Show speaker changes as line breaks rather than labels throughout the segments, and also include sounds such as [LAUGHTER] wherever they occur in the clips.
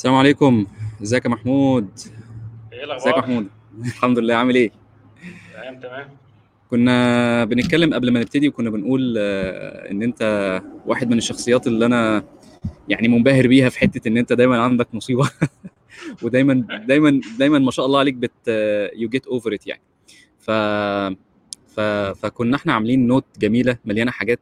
السلام عليكم. ازيك يا محمود؟
إيه
ازيك يا
الاخبار
محمود؟ [LAUGHS] الحمد لله عامل إيه؟
تمام تمام.
كنا بنتكلم قبل ما نبتدي وكنا بنقول آه، إن أنت واحد من الشخصيات اللي أنا يعني منبهر بيها في حتة إن أنت دايما عندك مصيبة. [LAUGHS] ودايما دايما دايما ما شاء الله عليك but you get over it يعني. ف... ف فكنا إحنا عاملين note جميلة مليانة حاجات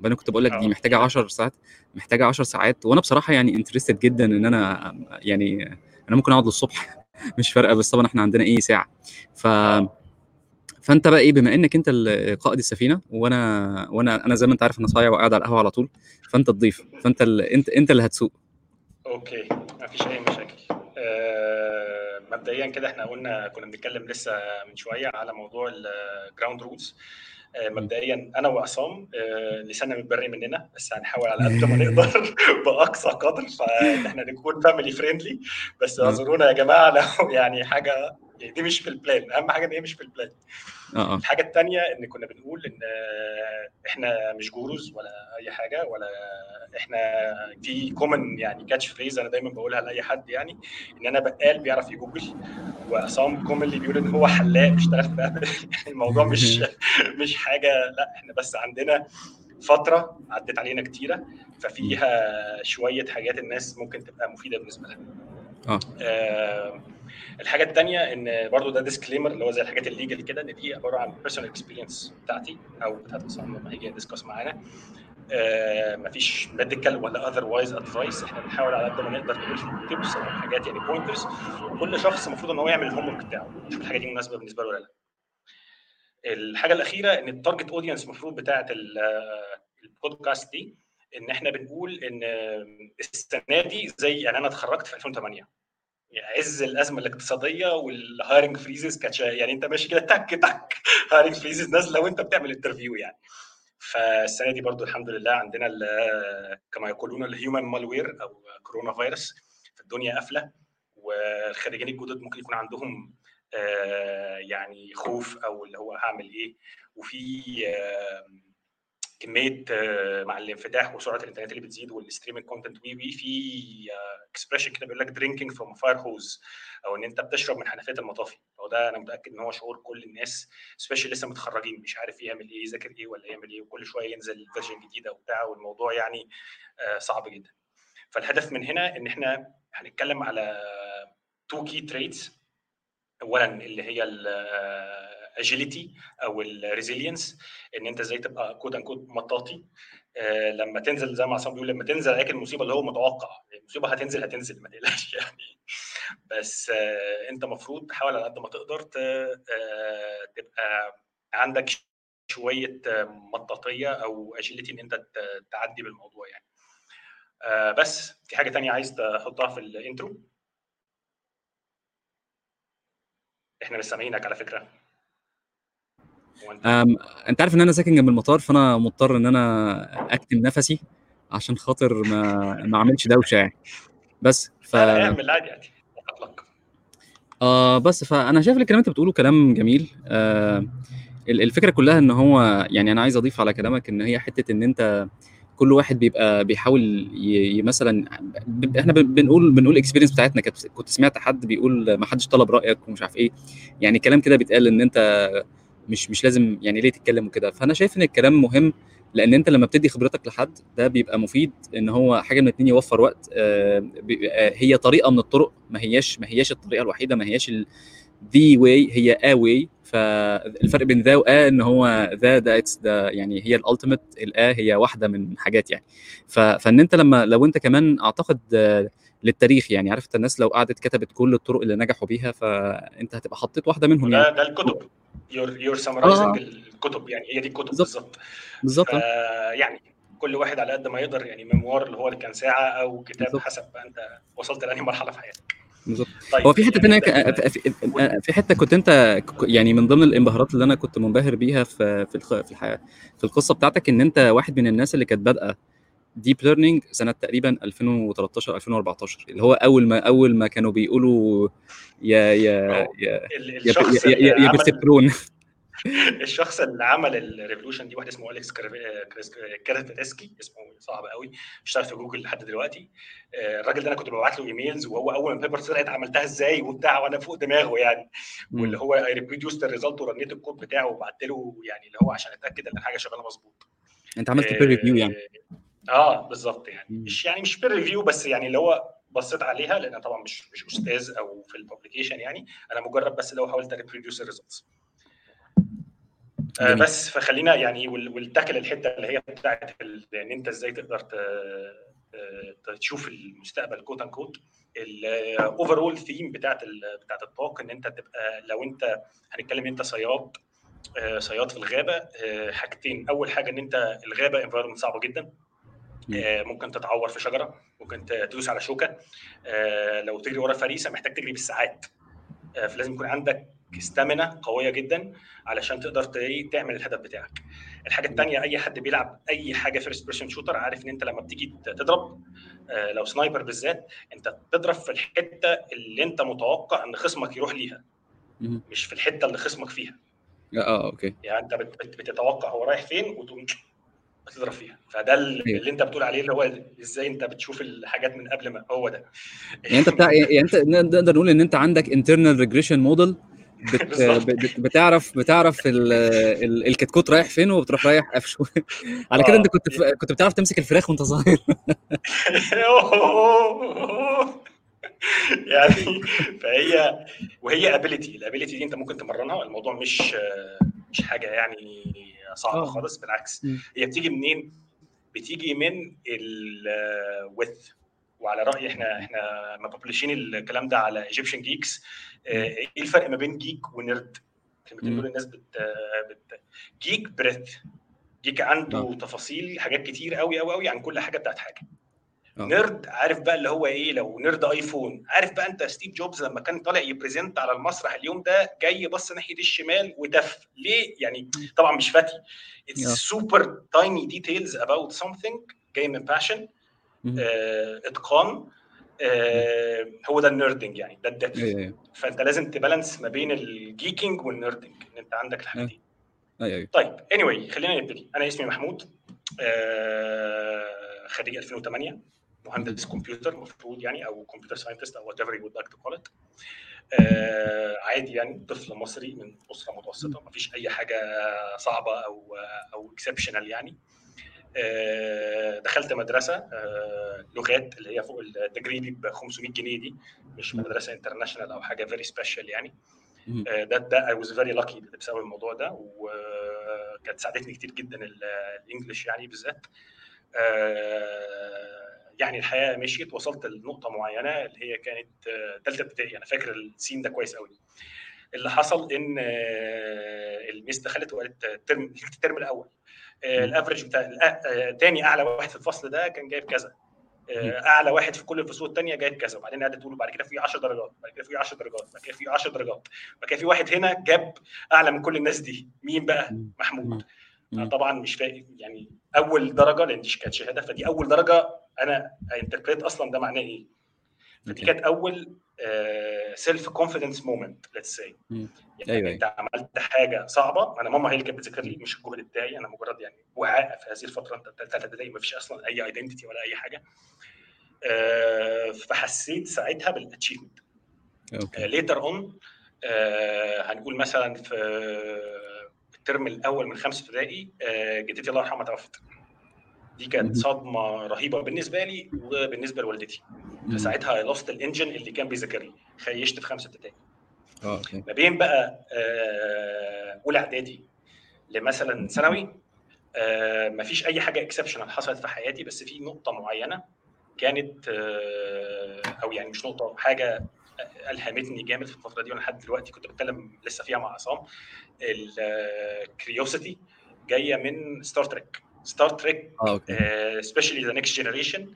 وأنا كنت بقول لك دي
آه.
محتاجة 10 ساعات محتاجة 10 ساعات وأنا بصراحة يعني interested جدا إن أنا يعني أنا ممكن أقعد للصبح [LAUGHS] مش فارقة بس طبعا إحنا عندنا إيه ساعة. ف
آه.
فأنت بقى إيه بما إنك أنت قائد السفينة وأنا وأنا أنا زي ما أنت عارف أنا صايع وقاعد على القهوة على طول فأنت تضيف فأنت ال... أنت أنت اللي هتسوق.
okay مفيش أي مشاكل. آه مبدئيا كده إحنا قلنا كنا بنتكلم لسه من شوية على موضوع ال ground rules
آه.
مبدئيا أنا وعصام آه لساننا متبري مننا بس هنحاول على قد ما نقدر [LAUGHS] بأقصى قدر فان إحنا نكون family friendly بس اعذرونا يا جماعة لو يعني حاجة يعني دي مش في ال plan أهم حاجة إن هي مش في ال
plan آه آه
الحاجة التانية إن كنا بنقول إن آه، إحنا مش gurus ولا أي حاجة ولا إحنا في common يعني catch phrase أنا دايما بقولها لأي حد يعني إن أنا بقال بيعرف يجوجل وعصام commonly بيقول إن هو حلاق بيشتغل في أبل [LAUGHS] الموضوع [LAUGHS] مش مش حاجة لأ إحنا بس عندنا فترة عدت علينا كتيرة
م.
ففيها شوية حاجات الناس ممكن تبقى مفيدة بالنسبة لها.
آه
آه، الحاجة الثانية إن برضو ده disclaimer اللي هو زي الحاجات ال legal كده إن دي عبارة عن personal experience بتاعتي أو بتاعت عصام لما هيجي ي discuss معانا. آه مفيش medical ولا otherwise advice إحنا بنحاول على قد ما نقدر نقول tips أو حاجات يعني pointers وكل شخص المفروض إن هو يعمل ال homework بتاعه. يشوف الحاجة دي مناسبة بالنسبة له ولا لأ. الحاجة الأخيرة إن ال target audience المفروض بتاعت ال- آه، البودكاست دي إن إحنا بنقول إن السنة دي زي يعني أنا اتخرجت في 2008 يعني عز الأزمة الاقتصادية وال hiring freezes كانت يعني أنت ماشي كده تك تك hiring freezes نازلة وأنت بتعمل interview يعني. فالسنة دي برضو الحمد لله عندنا كما يقولون ال human malware أو corona virus في الدنيا قافلة. والخريجين الجدد ممكن يكون عندهم آه، يعني خوف أو اللي هو هعمل إيه. وفي كمية آه، مع الانفتاح وسرعة الإنترنت اللي بتزيد وال streaming content و و في expression كده بيقول لك drinking from fire hose أو إن أنت بتشرب من حنفية المطافي. هو ده أنا متأكد إن هو شعور كل الناس special لسه متخرجين مش عارف يعمل إيه يذاكر إيه ولا يعمل إيه وكل شوية ينزل version جديدة وبتاع والموضوع يعني آه، صعب جدا. فالهدف من هنا إن إحنا هنتكلم على two key traits اولا اللي هي ال agility أو ال resilience ان انت إزاي تبقى quote unquote مطاطي. آه، لما تنزل زي ما عصام بيقول لما تنزل عليك المصيبة اللي هو متوقع المصيبة هتنزل هتنزل ما تقلقش [LAUGHS] يعني. بس آه، انت المفروض تحاول على قد ما تقدر آه، تبقى عندك شوية مطاطية أو agility ان انت تعدي بالموضوع يعني. بس في حاجة تانية عايز تحطها في ال intro إحنا مش سامعينك على
فكرة. أنت عارف إن أنا ساكن جنب المطار فأنا مضطر إن أنا أكتم نفسي عشان خاطر ما ما أعملش دوشة يعني. بس ف
اعمل عادي
آه بس فانا شايف الكلام أنت بتقوله كلام جميل. آه ال- الفكرة كلها إن هو يعني أنا عايز أضيف على كلامك إن هي حتة إن أنت كل واحد بيبقى بيحاول مثلا إحنا بن- بنقول بنقول الاكسبيرينس بتاعتنا. كنت كنت سمعت حد بيقول ما حدش طلب رأيك ومش عارف إيه. يعني كلام كده بيتقال إن أنت مش مش لازم يعني ليه تتكلم وكده. فأنا شايف إن الكلام مهم لأن أنت لما بتدي خبرتك لحد ده بيبقى مفيد إن هو حاجة من اتنين يوفر وقت آه، بيبقى هي طريقة من الطرق ما هياش ما هياش الطريقة الوحيدة ما هياش ذا واي هي ا واي فالفرق بين ذا وآ إن هو ذا ده اتس ده يعني هي الالتيميت الآ هي واحدة من حاجات يعني. فإن أنت لما لو أنت كمان أعتقد آه، للتاريخ يعني عارف انت الناس لو قعدت كتبت كل الطرق اللي نجحوا بيها فأنت هتبقى حطيت واحدة منهم يعني.
ده الكتب. يور يور سمرايزنج الكتب يعني هي دي الكتب
بالظبط.
بالظبط.
آه،
فيعني كل واحد على قد ما يقدر يعني ميموار اللي هو اللي كان ساعة أو كتاب
بالظبط.
حسب بقى أنت وصلت لأنهي مرحلة في حياتك.
بالظبط. هو
طيب
في حتة
يعني
تانية في حتة كنت أنت يعني من ضمن الانبهارات اللي أنا كنت منبهر بيها في في في الحياة في القصة بتاعتك إن أنت واحد من الناس اللي كانت بادئة deep learning سنة تقريبا 2013 2014 اللي هو أول ما أول ما كانوا بيقولوا يا يا يا يا
الشخص
يا, يا, يا perceptron
الشخص اللي عمل ال revolution دي واحد اسمه أليكس كريجيفسكي اسمه صعب قوي بيشتغل في جوجل لحد دلوقتي. آه، الراجل ده أنا كنت ببعت له emails وهو أول ما ال paper طلعت عملتها إزاي وبتاع وأنا فوق دماغه يعني. واللي هو اي ريبروديوست الريزلت ورنيت الكود بتاعه وبعت له يعني اللي هو عشان أتأكد إن الحاجة شغالة مظبوط.
أنت عملت peer review يعني.
آه بالظبط يعني. مش يعني مش peer review بس يعني اللي هو بصيت عليها لأن طبعا مش مش أستاذ أو في ال publication يعني. أنا مجرد بس لو حاولت reproduce ال results آه بس فخلينا يعني we tackle الحتة اللي هي بتاعت إن أنت إزاي تقدر تشوف المستقبل quote unquote ال overall theme بتاعت بتاعت ال talk إن أنت تبقى لو أنت هنتكلم أنت صياد آه، صياد في الغابة آه، حاجتين. أول حاجة إن أنت الغابة environment صعبة جدا. ممكن تتعور في شجرة ممكن تدوس على شوكة. لو تجري ورا فريسة محتاج تجري بالساعات. فلازم يكون عندك stamina قوية جدا علشان تقدر تعمل الهدف بتاعك. الحاجة الثانية أي حد بيلعب أي حاجة first person shooter عارف إن أنت لما بتيجي تضرب آه، لو sniper بالذات أنت بتضرب في الحتة اللي أنت متوقع إن خصمك يروح ليها. مش في الحتة اللي خصمك فيها.
آه, آه، okay.
يعني أنت بتتوقع هو رايح فين وتقوم بتضرب فيها. فده اللي, اللي انت بتقول عليه اللي هو إزاي انت بتشوف الحاجات من قبل ما هو ده.
يعني انت بتاع يعني انت نقدر نقول ان انت عندك internal regression model بت... بت... بتعرف بتعرف الكتكوت رايح فين وبتروح رايح قفش على كده انت كنت آه. كنت بتعرف تمسك الفراخ وانت صغير. [LAUGHS]
يعني فهي وهي ability ال ability دي انت ممكن تمرنها. الموضوع مش مش حاجة يعني صعبة أوه. خالص بالعكس. هي بتيجي منين؟ بتيجي من الويث وعلى رايي إحنا إحنا مببلشين الكلام ده على ايجيبشن جيكس إيه الفرق ما بين جيك ونرد؟ الكلمتين دول الناس بت, بت جيك بريث جيك عنده أوه. تفاصيل حاجات كتير قوي قوي قوي عن كل حاجة بتاعت حاجة. أوه. نيرد عارف بقى اللي هو إيه؟ لو نيرد آيفون. عارف بقى أنت ستيف جوبز لما كان طالع يبريزنت على المسرح اليوم ده جاي بص ناحية الشمال ودف. ليه؟ يعني طبعا مش فاتي. it's super tiny details about something جاي من passion آه، إتقان آه، هو ده ال nerding يعني ده ال depth أيوة، أيوة. فأنت لازم ت balance ما بين ال geeking وال nerding إن أنت عندك الحاجتين.
أيوة،,
طيب anyway خلينا نبتدي. أنا اسمي محمود آه، خريج 2008 مهندس كمبيوتر المفروض يعني أو computer scientist أو whatever you like to call it عادي يعني طفل مصري من أسرة متوسطة ما فيش أي حاجة صعبة أو أو exceptional يعني. آه، دخلت مدرسة آه، لغات اللي هي فوق التجريبي ب 500 جنيه دي مش مدرسة international أو حاجة very special يعني. آه، ده ده I was very lucky بسبب الموضوع ده وكانت ساعدتني كتير جدا ال English يعني بالذات. يعني الحياة مشيت وصلت لنقطة معينة اللي هي كانت ثالثه ابتدائي. أنا فاكر ال scene ده كويس قوي اللي حصل إن الميس دخلت وقالت الترم الترم الأول. ال average بتاع تاني أعلى واحد في الفصل ده كان جايب كذا. أعلى واحد في كل الفصول الثانية جايب كذا. وبعدين قعدت تقول بعد كده في 10 درجات بعد كده في 10 درجات بعد كده في 10 درجات بعد كده في واحد هنا جاب أعلى من كل الناس دي. مين بقى؟ محمود. طبعا مش فاهم يعني أول درجة لأن دي كانت شهادة فدي أول درجة أنا interpret أصلا ده معناه إيه؟ فدي كانت أول self confidence moment let's say يعني أيوة أنت أيوة. عملت حاجة صعبة. أنا ماما هي اللي كانت بتذاكر لي مش الجهد بتاعي. أنا مجرد يعني وعاء في هذه الفترة أنت ثالثه ابتدائي ما فيش أصلا أي identity ولا أي حاجة. آه فحسيت ساعتها بال achievement later on هنقول مثلا في الترم الأول من خمسة ابتدائي آه جدتي الله يرحمها توفت. دي كانت صدمة رهيبة بالنسبة لي وبالنسبة لوالدتي. فساعتها lost ال engine اللي كان بيذاكر لي. خيشت في خمسة ابتدائي.
آه
ما بين بقى آه، أولى إعدادي لمثلا ثانوي آه، ما فيش أي حاجة exceptional حصلت في حياتي بس في نقطة معينة كانت آه، أو يعني مش نقطة حاجة ألهمتني جامد في الفترة دي وأنا لحد دلوقتي كنت بتكلم لسه فيها مع عصام. ال curiosity جاية من Star Trek Star Trek especially The Next Generation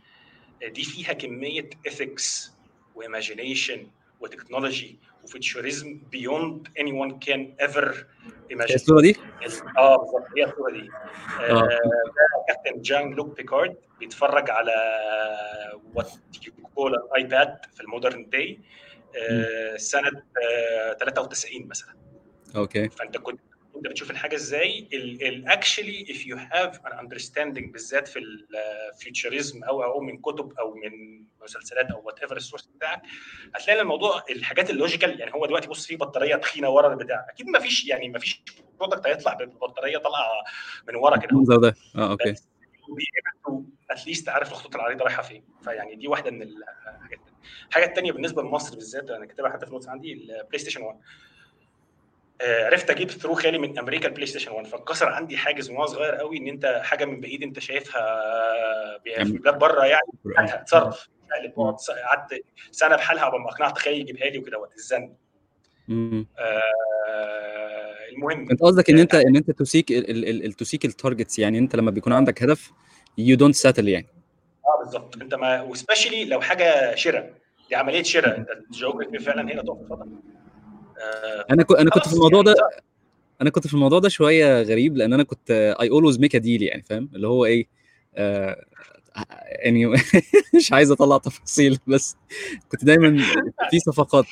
دي فيها كمية ethics و imagination و technology و futurism beyond anyone
can ever imagine الصورة دي؟
آه بالظبط هي الصورة دي. آه Captain Jean-Luc Picard بيتفرج على what you call iPad في ال modern day آه سنة آه 93 مثلا.
أوكي.
فأنت كنت انت بتشوف الحاجة إزاي؟ actually if you have an understanding بالذات في ال futurism أو أو من كتب أو من مسلسلات أو whatever ال source بتاعك هتلاقي الموضوع الحاجات ال logical يعني هو دلوقتي بص في بطارية تخينة ورا البتاع أكيد ما فيش يعني ما فيش product هيطلع ببطارية طالعة من ورا كده.
المنظر ده. آه okay.
at least عارف الخطوط العريضة رايحة فين. فيعني دي واحدة من الحاجات الحاجة الثانية بالنسبة لمصر بالذات أنا كاتبها حتى في ال notes عندي ال PlayStation 1 آه، عرفت أجيب through خالي من أمريكا ال PlayStation 1 فانكسر عندي حاجز من وأنا صغير قوي إن أنت حاجة من بعيد أنت شايفها في بلاد بره يعني. هتصرف يعني قعدت سنة بحالها قبل ما اقنعت خالي يجيبها لي وكده. وقت الزن. آه المهم.
أنت قصدك إن انت إن أنت ت seek ت seek ال targets يعني. أنت لما بيكون عندك هدف you don't settle يعني.
آه بالظبط. أنت ما و especially لو حاجة شراء. دي عملية شراء. انت ال geography فعلا هنا
آه أنا كنت أنا كنت في الموضوع ده أنا كنت في الموضوع ده شوية غريب لأن أنا كنت I always make a deal يعني فاهم؟ اللي هو إيه آه يعني [LAUGHS] مش عايز أطلع تفاصيل بس كنت دايما في صفقات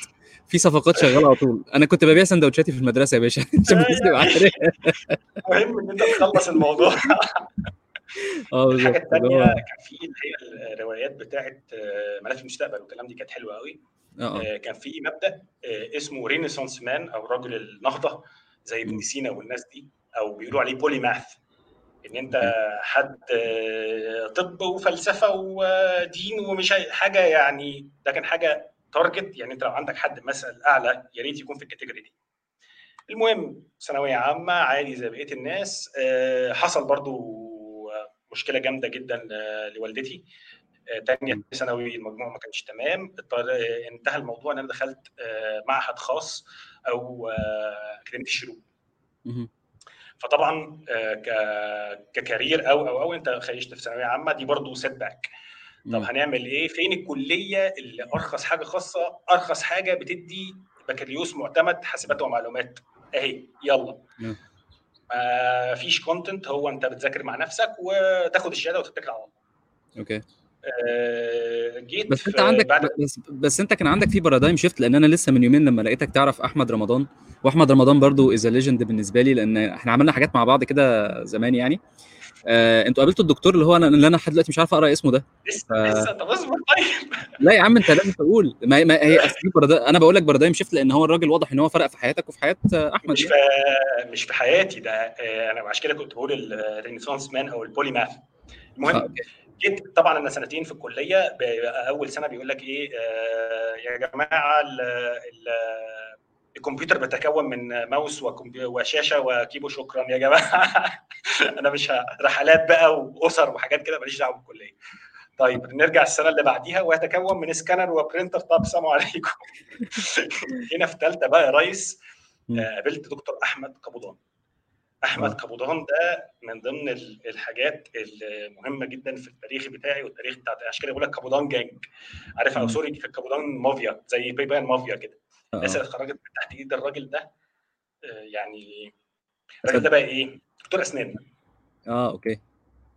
في صفقات شغالة على طول. أنا كنت ببيع سندوتشاتي في المدرسة يا باشا عشان بس تبقى عارف
المهم إن أنت تخلص الموضوع. [LAUGHS]
آه
الحاجة
بالظبط
الثانية
اللي هو
كان في اللي هي الروايات بتاعت آه، ملف المستقبل والكلام دي كانت حلوة قوي آه، كان في مبدأ آه، اسمه renaissance man أو رجل النهضة زي ابن. سينا والناس دي أو بيقولوا عليه polymath إن
أنت
حد آه، طب وفلسفة ودين ومش حاجة يعني ده كان حاجة target يعني أنت لو عندك حد مثل أعلى يا ريت يكون في ال category دي. المهم ثانوية عامة عادي زي بقية الناس آه، حصل برضو مشكلة جامدة جدا آه، لوالدتي. آه، تانية. ثانوي المجموع ما كانش تمام انتهى الموضوع إن أنا دخلت آه، معهد خاص أو آه، أكاديمية الشروق. فطبعا آه، ك career أو أو أو أنت خيشت في ثانوية عامة دي برضو setback طب. هنعمل إيه فين الكلية اللي أرخص حاجة خاصة أرخص حاجة بتدي بكالوريوس معتمد حاسبات ومعلومات أهي يلا. ما فيش content هو أنت بتذاكر مع نفسك وتاخد الشهادة وتتكل على الله okay جيت
بس انت عندك
بعد
بس بس انت كان عندك في paradigm shift لأن أنا لسه من يومين لما لقيتك تعرف أحمد رمضان. وأحمد رمضان برضو is legend بالنسبة لي لأن إحنا عملنا حاجات مع بعض كده زمان يعني. آه أنتوا قابلتوا الدكتور اللي هو أنا اللي أنا لحد دلوقتي مش عارف أقرأ اسمه ده.
لسه
ف...
لسه طب اصبر طيب.
لا يا عم انت لازم تقول. ما, ما هي paradigm أنا بقول لك paradigm shift لأن هو الراجل واضح إن هو فرق في حياتك وفي حياة آه، أحمد
مش
يعني.
في مش في حياتي ده. آه، أنا عشان كده كنت بقول ال renaissance man أو ال
polymath آه
المهم
okay.
جيت طبعا أنا سنتين في الكلية أول سنة بيقول لك إيه آه، يا جماعة ال ال الكمبيوتر بيتكون من ماوس وشاشة و keyboard شكرا يا جماعة. [LAUGHS] أنا مش رحلات بقى وأسر وحاجات كده ماليش دعوة بالكلية. طيب نرجع السنة اللي بعديها ويتكون من scanner و printer طب سلام عليكم. [LAUGHS] هنا في ثالثه بقى يا ريس. آه، قابلت دكتور أحمد قبضان أحمد
آه.
قبضان ده من ضمن ال- الحاجات المهمة جدا في التاريخ بتاعي والتاريخ بتاع عشان كده بقول لك قبضان جانج. عارف
أو.
sorry في قبضان مافيا زي PayPal mafia كده.
آه.
الناس اللي اتخرجت من تحت إيد الراجل ده آه، يعني الراجل ده بقى إيه؟ دكتور أسنان.
آه okay.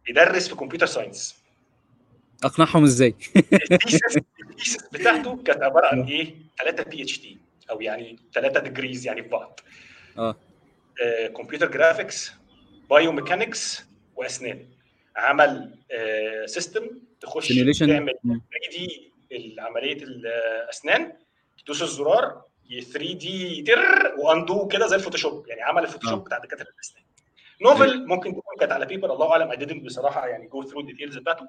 بيدرس في computer science.
أقنعهم إزاي؟ [LAUGHS]
الثيسس الثيسس بتاعته كانت عبارة عن إيه؟ ثلاثة PhD أو يعني ثلاثة degrees يعني في بعض. آه. computer graphics biomechanics واسنان عمل system تخش
simulation
تعمل 3D عمليه الاسنان تدوس الزرار 3D تر و undo كده زي الفوتوشوب. يعني عمل الفوتوشوب
آه.
بتاع دكاترة الاسنان نوفل ممكن تكون كانت على paper الله أعلم I بصراحة يعني go through ال details بتاعته.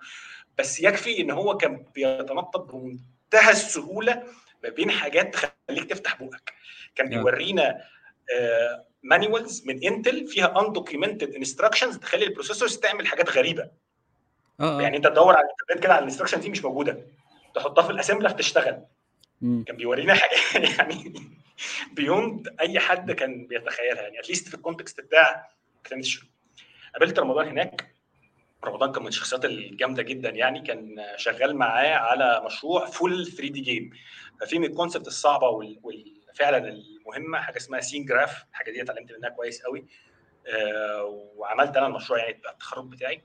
بس يكفي إن هو كان بيتنطط بمنتهى السهولة ما بين حاجات تخليك تفتح بقك. كان بيورينا manuals من Intel فيها undocumented instructions تخلي ال processors تعمل حاجات غريبة.
آه
يعني
آه
انت تدور على الإنترنت كده على ال instruction دي مش موجودة. تحطها في ال assembler
فتشتغل.
كان بيورينا حاجة [LAUGHS] يعني beyond أي حد كان بيتخيلها. يعني at least في ال context بتاع كلمه الشروق قابلت رمضان هناك. رمضان كان من الشخصيات الجامدة جدا يعني. كان شغال معاه على مشروع full 3D game ففي من ال concepts الصعبة وال- وفعلا المهمه حاجة اسمها scene graph الحاجة دي اتعلمت منها كويس قوي. آه، وعملت أنا المشروع يعني بتاع التخرج بتاعي.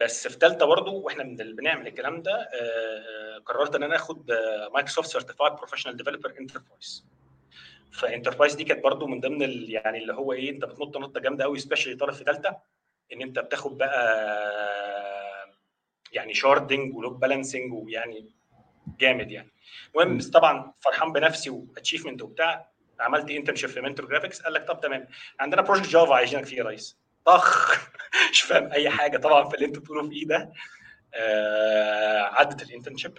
بس في ثالثه برضه وإحنا بنعمل الكلام ده آه، آه، قررت إن أنا آخد Microsoft Certified Professional Developer Enterprise ف enterprise دي كانت برضو من ضمن. يعني اللي هو إيه أنت بتنط نطة جامدة قوي especially طرف في ثالثه إن أنت بتاخد بقى يعني sharding و load balancing ويعني جامد يعني. المهم طبعا فرحان بنفسي و achievement وبتاع. عملت internship في Mentor Graphics قال لك طب تمام. عندنا project Java عايزينك فيه يا ريس. طخ. [LAUGHS] مش فاهم أي حاجة طبعا في اللي أنتوا بتقولوا فيه ده. آه عدت ال internship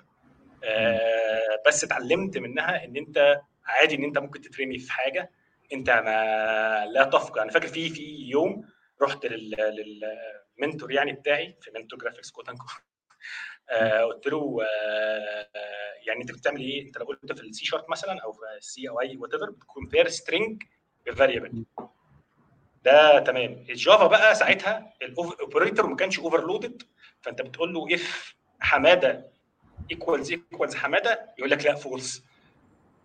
آه بس اتعلمت منها إن أنت عادي إن أنت ممكن تترمي في حاجة. أنت ما لا تفقه. أنا فاكر في في يوم رحت لل mentor يعني بتاعي في Mentor Graphics quote آه قلت له آه يعني انت بتعمل إيه؟ انت لو قلت في السي شارب مثلا أو في ال C أو I whatever بت compare string ب variable ده تمام. ال Java بقى ساعتها ال operator ما كانش overloaded فانت بتقول له if حمادة equals equals حمادة يقول لك لا false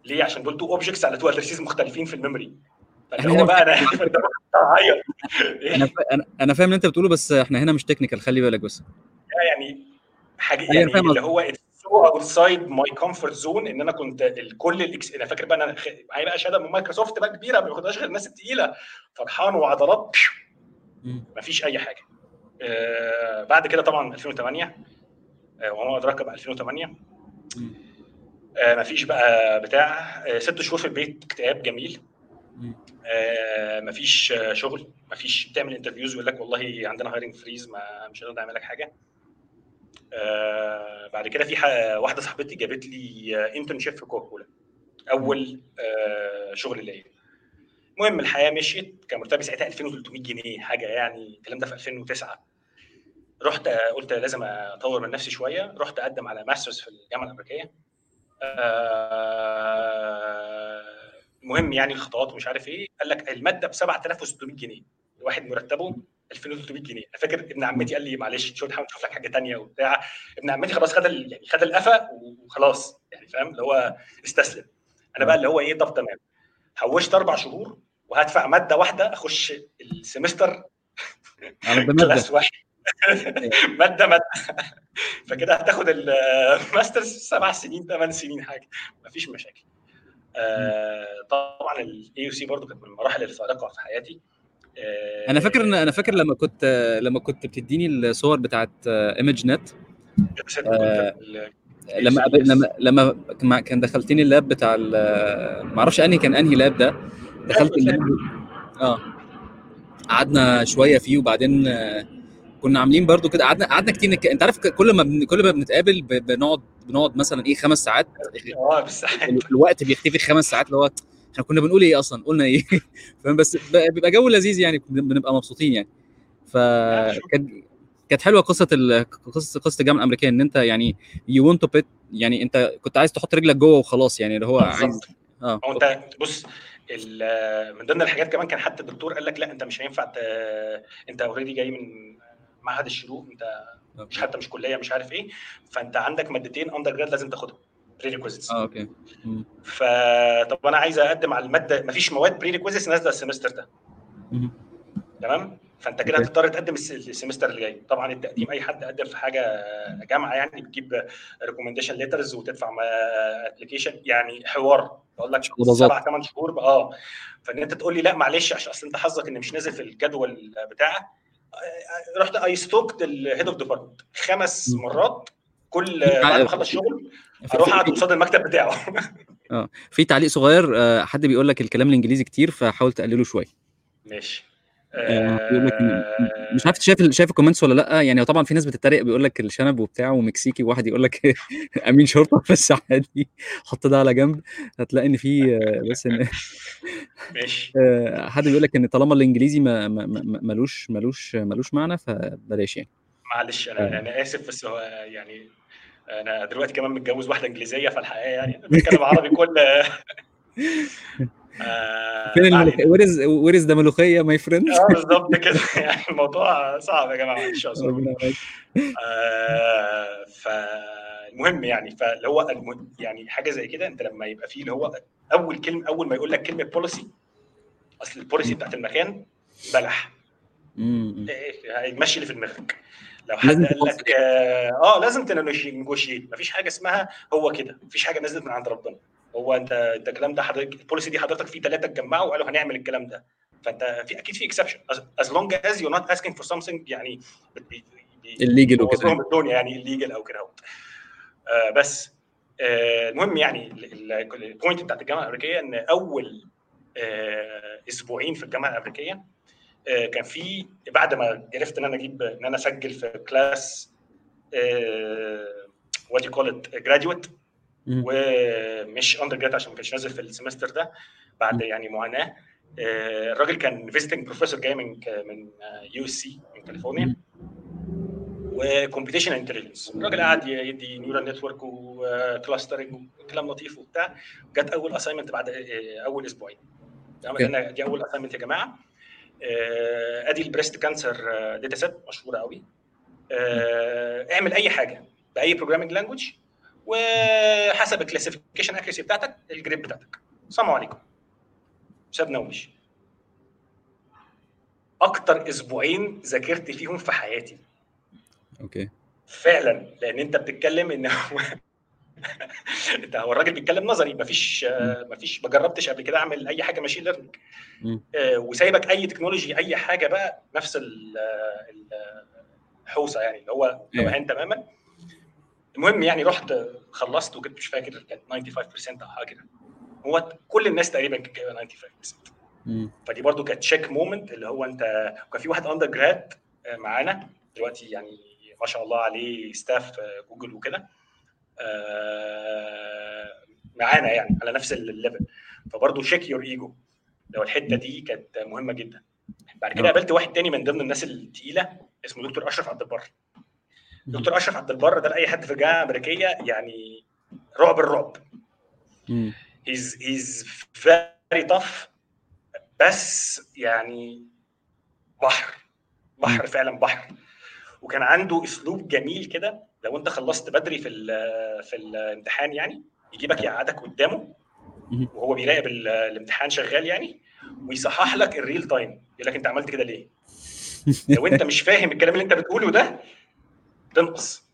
ليه؟ عشان دول two objects على two addresses مختلفين في ال memory. فاللي هو بقى
أنا [LAUGHS] أنا أنا فاهم اللي انت بتقوله بس إحنا هنا مش technical خلي بالك بس.
يعني حاجة يعني اللي هو outside my comfort zone إن أنا كنت كل الاكس أنا فاكر بقى أنا معايا بقى شهادة من مايكروسوفت بقى كبيرة ما بياخدهاش غير الناس الثقيله فرحان وعضلات مفيش أي حاجة. آه بعد كده طبعا 2008 آه وما ادراك بقى 2008 آه مفيش بقى بتاع. آه ست شهور في البيت اكتئاب جميل. آه مفيش شغل مفيش بتعمل interviews يقول لك والله عندنا hiring freeze ما مش هنقدر نعمل لك حاجة. آه بعد كده في واحدة صاحبتي جابت لي internship في كوكولا أول آه شغل ليا. المهم الحياة مشيت. كان مرتبي ساعتها 2300 جنيه حاجة يعني الكلام ده في 2009 رحت قلت لازم أطور من نفسي شوية. رحت أقدم على ماسترز في الجامعة الأمريكية. آه المهم يعني الخطوات ومش عارف إيه. قال لك المادة ب 7600 جنيه. الواحد مرتبه 2300 جنيه. أنا فاكر ابن عمتي قال لي معلش شو تحاول تشوف لك حاجة ثانية وبتاع. ابن عمتي خلاص خد يعني خد القفا وخلاص يعني فاهم؟ اللي هو استسلم. أنا بقى اللي هو إيه طب تمام. حوشت أربع شهور وهدفع مادة واحدة أخش ال semester [LAUGHS] class واحد. [LAUGHS] مادة مادة. فكده هتاخد ال master's سبع سنين ثمان سنين حاجة. مفيش مشاكل. آه طبعا ال AUC برضه كانت من المراحل الفارقه في حياتي.
أنا فاكر ان أنا فاكر لما كنت لما كنت بتديني الصور بتاعت ImageNet آه لما لما لما كان دخلتني ال lab بتاع ما أعرفش انهي كان أنهي lab ده دخلت ال lab. آه. قعدنا شوية فيه وبعدين كنا عاملين برضو كده قعدنا قعدنا كتير نك... أنت عارف كل ما بن... كل ما بنتقابل ب... بنقعد بنقعد مثلا إيه خمس ساعات
آه بالساعات
الوقت بيختفي خمس ساعات اللي هو إحنا كنا بنقول إيه أصلا؟ قلنا إيه؟ [LAUGHS] فاهم؟ بس بيبقى جو لذيذ يعني بنبقى مبسوطين يعني. فكانت كانت حلوة قصة ال... قصة قصة الجامعة الأمريكية إن أنت يعني you want to يعني أنت كنت عايز تحط رجلك جوه وخلاص يعني اللي هو عايز
آه. هو أنت بص من ضمن الحاجات كمان كان حتى الدكتور قال لك لا أنت مش هينفع ت... أنت already جاي من معهد الشروق أنت مش حتى مش كلية مش عارف إيه. فأنت عندك مادتين undergrad لازم تاخدهم. prerequisites
آه okay.
فطب أنا عايز أقدم على المادة مفيش مواد prerequisites نازلة ال semester ده. تمام؟ فأنت كده هتضطر تقدم ال semester اللي جاي. طبعا التقديم أي حد قدم في حاجة جامعة يعني بتجيب recommendation letters وتدفع application يعني حوار. بقول لك سبع ثمان شهور آه. فإن أنت تقول لي لا معلش عشان أصل أنت حظك إن مش نازل في الجدول بتاعك. رحت I stalked ال head of department خمس مرات. كل بعد ما أخلص شغل أروح أقعد قصاد المكتب بتاعه. [LAUGHS]
آه في تعليق صغير حد بيقول لك الكلام الإنجليزي كتير فحاول تقلله شوية.
ماشي.
بيقول لك مش عارف شايف شايف ال comments ولا لأ. يعني طبعا في ناس بتتريق بيقول لك الشنب وبتاع ومكسيكي وواحد يقول لك [LAUGHS] أمين شرطة بس عادي حط ده على جنب. هتلاقي إن في بس ان
ماشي. [LAUGHS]
حد بيقول لك إن طالما الإنجليزي ما ملوش ملوش ملوش معنى فبلاش يعني.
معلش أنا أنا آسف بس هو يعني أنا دلوقتي كمان متجوز واحدة إنجليزية فالحقيقة يعني بتكلم عربي كل [LAUGHS]
آه فين الملوخية؟ ويرز ويرز ده ملوخية ماي فريند
آه بالظبط كده. [LAUGHS] يعني الموضوع صعب يا جماعة معلش آه فالمهم يعني فاللي هو يعني حاجة زي كده أنت لما يبقى فيه اللي هو أول كلمة أول ما يقول لك كلمة بوليسي أصل البوليسي بتاعت المكان بلح. هيمشي اللي في دماغك. لو حد قال لك آه لازم ت negotiate مفيش حاجة اسمها هو كده. مفيش حاجة نزلت من عند ربنا. هو انت انت الكلام ده حضرتك ال policy دي حضرتك في ثلاثة اتجمعوا وقالوا هنعمل الكلام ده. فانت في أكيد في exception as long as you're not asking for something يعني
ال legal
وكده. الدنيا يعني ال legal أو كده آه بس آه المهم يعني ال point بتاعت الجامعة الأمريكية إن أول آه أسبوعين في الجامعة الأمريكية آه كان في بعد ما عرفت إن أنا أجيب إن أنا أسجل في class what you call it graduate ومش undergrad عشان ما كانش نازل في ال semester ده بعد يعني معاناة. آه الراجل كان visiting professor جاي من من USC من كاليفورنيا و computation intelligence الراجل قاعد يدي neural network و clustering وكلام لطيف وبتاع. جت أول assignment بعد أول أسبوعين. دي أول assignment يا جماعة. أدي ال breast cancer data set مشهورة قوي اعمل أي حاجة بأي programming language وحسب ال classification accuracy بتاعتك ال grade بتاعتك. السلام عليكم. سابنا ومشي أكتر أسبوعين ذاكرت فيهم في حياتي.
okay.
فعلا لأن أنت بتتكلم إن هو انت هو الراجل بيتكلم نظري مفيش مفيش ما جربتش قبل كده أعمل أي حاجة machine learning وسايبك أي technology أي حاجة بقى نفس الحوسة يعني اللي هو توهان تماما. المهم يعني رحت خلصت وكنت مش فاكر كانت 95% أو حاجة كده. هو كل الناس تقريبا كانت جايبة 95% فدي برضو كانت check moment اللي هو أنت كان في واحد undergrad معانا دلوقتي يعني ما شاء الله عليه staff جوجل وكده. معانا يعني على نفس ال level فبرضه check your ego لو الحتة دي كانت مهمة جدا. بعد كده قابلت واحد تاني من ضمن الناس التقيلة اسمه دكتور أشرف عبد البر. دكتور أشرف عبد البر ده لأي حد في الجامعة الأمريكية يعني رعب الرعب. he's he's very tough بس يعني بحر. بحر فعلا بحر. وكان عنده أسلوب جميل كده. لو انت خلصت بدري في في الامتحان يعني يجيبك يقعدك قدامه وهو بيراقب الامتحان شغال يعني ويصحح لك الريل تايم يقول لك انت عملت كده ليه؟ [LAUGHS] لو انت مش فاهم الكلام اللي انت بتقوله ده تنقص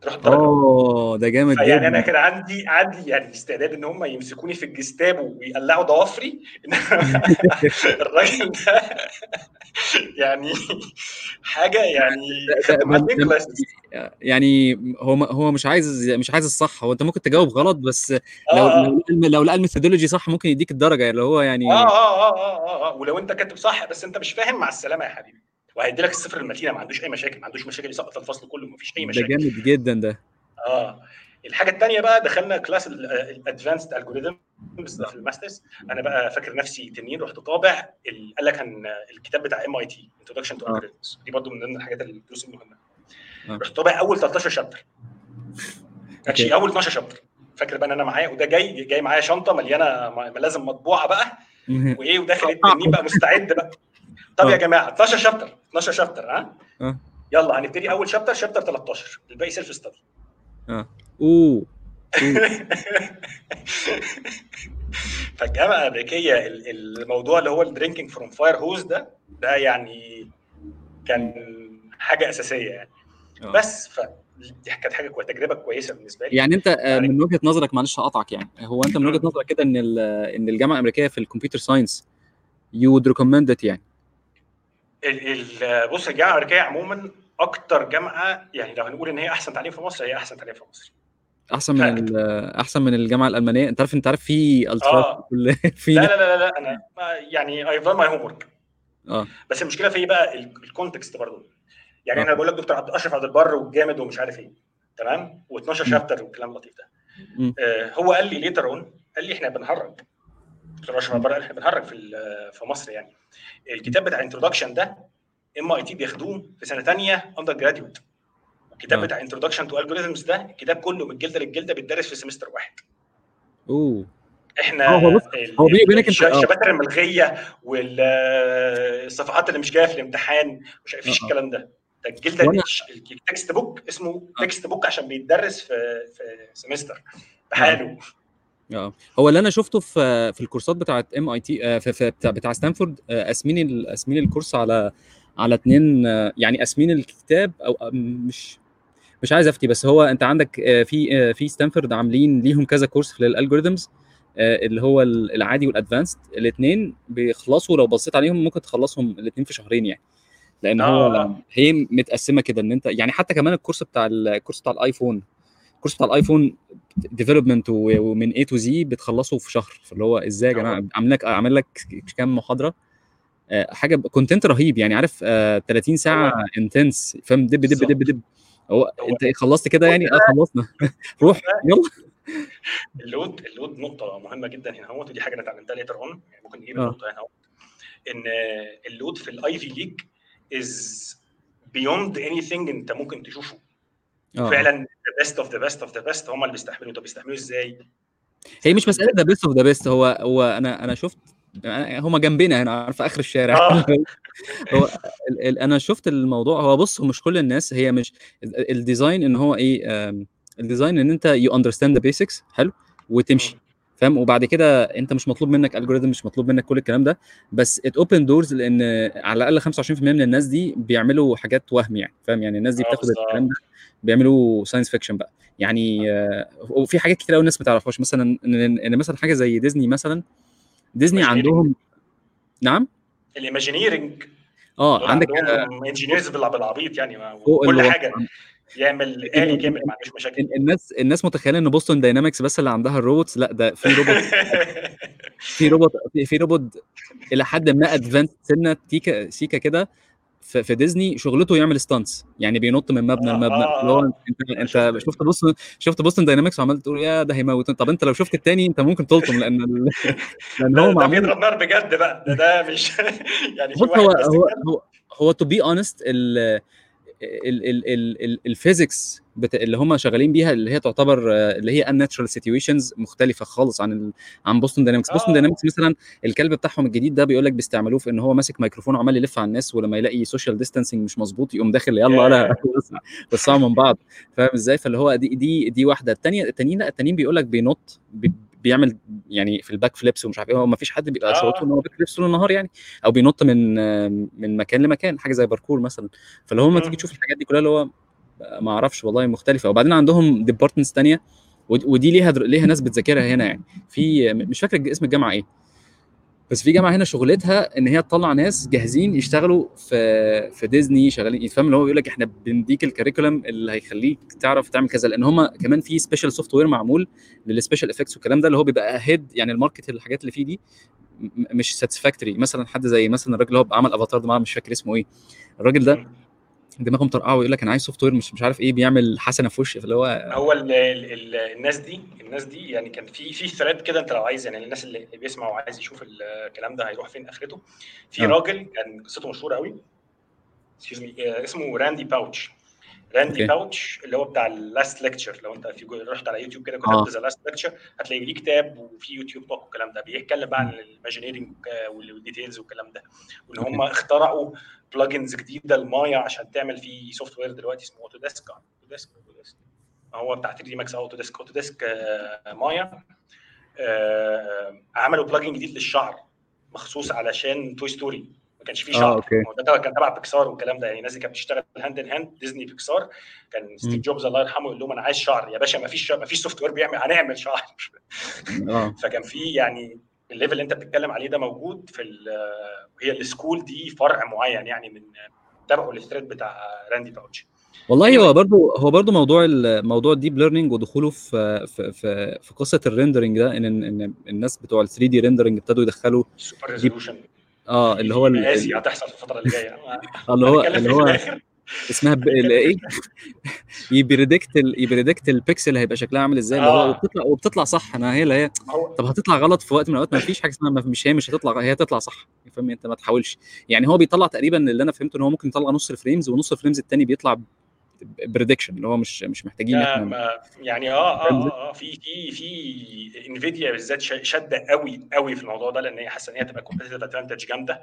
تروح اوه ده جامد جدا
يعني أنا كان عندي عندي يعني استعداد إن هم يمسكوني في الجستابو ويقلعوا ضوافري. [LAUGHS] الراجل ده يعني حاجة يعني
يعني هو هو مش عايز مش عايز الصح. هو أنت ممكن تجاوب غلط بس لو آه. لو لقى ال methodology صح ممكن يديك الدرجة. اللي هو يعني
آه آه آه آه, آه. ولو أنت كاتب صح بس أنت مش فاهم مع السلامة يا حبيبي. وهيدي لك الصفر المتينه ما عندوش أي مشاكل ما عندوش مشاكل يسقط الفصل كله ما فيش أي مشاكل.
ده جامد جدا ده.
آه. الحاجة الثانية بقى دخلنا class ال advanced algorithm في ال masters. أنا بقى فاكر نفسي تنين رحت طابع قال لك كان الكتاب بتاع MIT introduction to algorithms دي برضه من ضمن الحاجات الدروس المهمه آه. رحت طابع أول 13 chapter actually أول 12 chapter فاكر بقى إن أنا معايا وده جاي جاي معايا شنطة مليانة ملازم مطبوعة بقى. وإيه وداخل التنين بقى مستعد بقى. طب يا جماعة 12 chapter 12 chapter ها؟ أه؟ يلا هنبتدي أول chapter chapter 13 الباقي self study
آه. أوه. [LAUGHS]
فالجامعة الأمريكية الموضوع اللي هو ال drinking from fire hose ده ده يعني كان حاجة أساسية يعني. أوه. بس ف دي كانت حاجة كويسه تجربة كويسة بالنسبة لي.
يعني أنت يعني من وجهة نظرك معلش هقطعك يعني هو أنت من وجهة نظرك كده إن إن الجامعة الأمريكية في ال computer science you would recommend يعني؟
بص الجامعة الأمريكية عموما أكتر جامعة يعني لو هنقول إن هي أحسن تعليم في مصر هي أحسن تعليم في مصر.
أحسن من أحسن من الجامعة الألمانية. أنت عارف أنت عارف في ال track
آه. [LAUGHS] في لا, لا لا لا أنا يعني I done my homework
آه.
بس المشكلة في إيه بقى؟ ال context برضه. يعني آه. أنا بقول لك دكتور عبد اشرف عبد البر والجامد ومش عارف إيه. تمام؟ و12 chapter والكلام اللطيف ده. آه هو قال لي later on قال لي إحنا بنهرج. إحنا بنهرج في في مصر يعني. الكتاب بتاع introduction ده MIT بياخدوه في سنة ثانية undergraduate الكتاب آه. بتاع introduction to algorithms ده الكتاب كله من الجلده للجلدة بيتدرس في semester واحد.
أوه.
إحنا
هو بص هو بيني وبينك
الشباتر الملغية والصفحات اللي مش جاية في الامتحان مش فيش الكلام ده. ده الجلدة ال textbook اسمه textbook عشان بيتدرس في في semester بحاله.
آه هو اللي أنا شفته في في الكورسات بتاعه MIT في, بتاع, بتاع ستانفورد قاسمين قاسمين ال course على على اتنين يعني قاسمين الكتاب أو مش مش عايز أفتي بس هو أنت عندك آه، في آه، في ستانفورد عاملين ليهم كذا course لل algorithms اللي هو ال- العادي وال advanced الاثنين بيخلصوا لو بصيت عليهم ممكن تخلصهم الاثنين في شهرين يعني لأن هو
آه.
هي متقسمة كده إن أنت يعني حتى كمان ال course بتاع ال- ال course بتاع الآيفون الكورس بتاع ال iPhone development ومن A to Z بتخلصه في شهر. فاللي هو إزاي يا جماعة؟
آه.
عامل لك عامل لك كام محاضرة؟ آه، حاجة content رهيب. يعني عارف آه، 30 ساعة intense فاهم؟ دب دب دب دب. هو انت خلصت كده يعني؟ آه خلصنا. [LAUGHS] روح يلا.
ال load ال load نقطة مهمة جدا هنا. اهوت ودي حاجة أنا اتعلمتها later on يعني ممكن نجيب
آه.
النقطة هنا اهوت إن ال load في ال Ivy League is beyond anything أنت ممكن تشوفه.
آه
فعلا the best of the best of the best هم اللي بيستحملوا. طب بيستحملوا إزاي؟
هي مش مسألة the best of the best هو هو أنا أنا شفت هم جنبنا هنا عارف آخر الشارع.
آه. [LAUGHS]
هو ال ال أنا شفت الموضوع هو بص هو مش كل الناس هي مش ال- ال design إن هو إيه ال design إن أنت you understand the basics حلو وتمشي فاهم؟ وبعد كده أنت مش مطلوب منك algorithm مش مطلوب منك كل الكلام ده بس it opens doors لأن على الأقل 25% من الناس دي بيعملوا حاجات وهم يعني فاهم؟ يعني الناس دي
آه،
بتاخد. الكلام ده. بيعملوا science fiction بقى. يعني آه، وفي حاجات كتير قوي الناس ما تعرفهاش. مثلا إن مثلا حاجة زي ديزني مثلا ديزني. عندهم نعم؟
ال
Imagineering آه
عندك engineers بالعبيط يعني كل. حاجة. يعمل آلي كامل ما عندوش مشاكل.
ال- الناس الناس متخيلة إن Boston Dynamics بس اللي عندها الروبوتس لا ده في روبوت [LAUGHS] في روبوت في, في روبوت إلى حد ما advanced سنة تيكا سيكا كده. في, ديزني شغلته يعمل stunts يعني بينط من مبنى
آه،
لمبنى
آه،
اللي هو
آه.
انت انت
شفت.
بوستون شفت Boston Dynamics وعمال تقول يا ده هيموت طب أنت لو شفت التاني أنت ممكن تلطم لأن ال... [LAUGHS]
لأن
هو معمول
بيضرب نار بجد بقى ده ده مش [LAUGHS] يعني
هو هو. هو هو to be honest ال physics اللي هم شغالين بيها اللي هي تعتبر اللي هي unnatural situations مختلفة خالص عن ال... عن Boston Dynamics
Boston.
Dynamics مثلا الكلب بتاعهم الجديد ده بيقول لك بيستعملوه في إن هو ماسك ميكروفون وعمال يلف على الناس ولما يلاقي social distancing مش مظبوط يقوم داخل يلا لا وسعوا من بعض. فاهم إزاي؟ فاللي هو دي دي دي واحدة. الثانية التانيين لا التانيين بيقول لك بينط بي- بيعمل يعني في ال back flips ومش عارف إيه هو ما فيش حد بيبقى
آه.
شغلته إن هو back flips طول النهار يعني أو بينط من من مكان لمكان حاجة زي باركور مثلا فاللي هو
مم.
تيجي تشوف الحاجات دي كلها اللي هو ما أعرفش والله مختلفة وبعدين عندهم departments ود- ودي ليها در- ليها ناس بتذاكرها هنا يعني في مش فاكر اسم الجامعة إيه بس في جامعة هنا شغلتها إن هي تطلع ناس جاهزين يشتغلوا في في ديزني شغالين يفهم اللي هو بيقول لك إحنا بنديك ال curriculum اللي هيخليك تعرف تعمل كذا. لأن هم كمان في special software معمول لل special effects والكلام ده اللي هو بيبقى head يعني ال market الحاجات اللي فيه دي مش satisfactory مثلا حد زي مثلا الراجل اللي هو عمل أفاتار ده مش فاكر اسمه إيه. الراجل ده دماغه مطرقعه ويقول لك أنا عايز software مش مش عارف إيه بيعمل حسنة في وشي. فاللي هو
هو ال ال ال الناس دي الناس دي يعني كان في في thread كده أنت لو عايز يعني الناس اللي بيسمع وعايز يشوف الكلام ده هيروح فين آخرته. في
آه.
راجل كان قصته مشهورة قوي آه، اسمه Randy Pausch
Randy.
Pausch اللي هو بتاع ال last lecture لو انت في رحت على يوتيوب كده
آه.
كتبت the last lecture هتلاقي ليه كتاب وفي يوتيوب talk والكلام ده. بيتكلم بقى عن ال Imagineering وال details والكلام ده.
وإن.
هم اخترعوا plugins جديدة لمايا عشان تعمل فيه software دلوقتي اسمه Autodesk Autodesk Autodesk هو بتاع 3D Max Autodesk Autodesk آه، مايا آه، عملوا plugin جديد للشعر مخصوص علشان Toy Story ما كانش فيه
آه،
شعر.
أوكي.
هو ده كان تبع بيكسار والكلام ده. يعني الناس اللي كانت بتشتغل hand in hand ديزني بيكسار كان ستيف. جوبز الله يرحمه يقول لهم أنا عايز شعر. يا باشا ما فيش ما فيش software بيعمل هنعمل شعر.
آه. [LAUGHS]
فكان في يعني ال level اللي انت بتتكلم عليه ده موجود في هي ال school دي فرع معين يعني من تبعه لل thread بتاع Randy Pausch
والله هو برضو هو برضو موضوع موضوع ال deep learning ودخوله في في في, في قصة ال rendering ده ان ان الناس بتوع ال 3D rendering ابتدوا يدخلوا
super resolution
آه اللي هو ال-
مقاسي هتحصل في الفترة اللي جاية.
اللي هو اللي هو اسمها ب... إيه؟ [LAUGHS] ي predict ال... ي predict ال pixel هيبقى شكلها عامل إزاي؟ اللي هو
آه.
وبتطلع وبتطلع صح. أنا هي اللي هي طب هتطلع غلط في وقت من الأوقات؟ ما فيش حاجة اسمها مش هي مش هتطلع هي هتطلع صح. فاهم أنت ما تحاولش. يعني هو بيطلع تقريبا اللي أنا فهمته إن هو ممكن يطلع نص ال frames ونص ال frames التاني بيطلع prediction اللي هو مش مش محتاجين
إحنا يعني آه آه آه, آه في في في Nvidia بالذات شادة قوي قوي في الموضوع ده لأن هي حاسة إن هي تبقى competitive advantage جامدة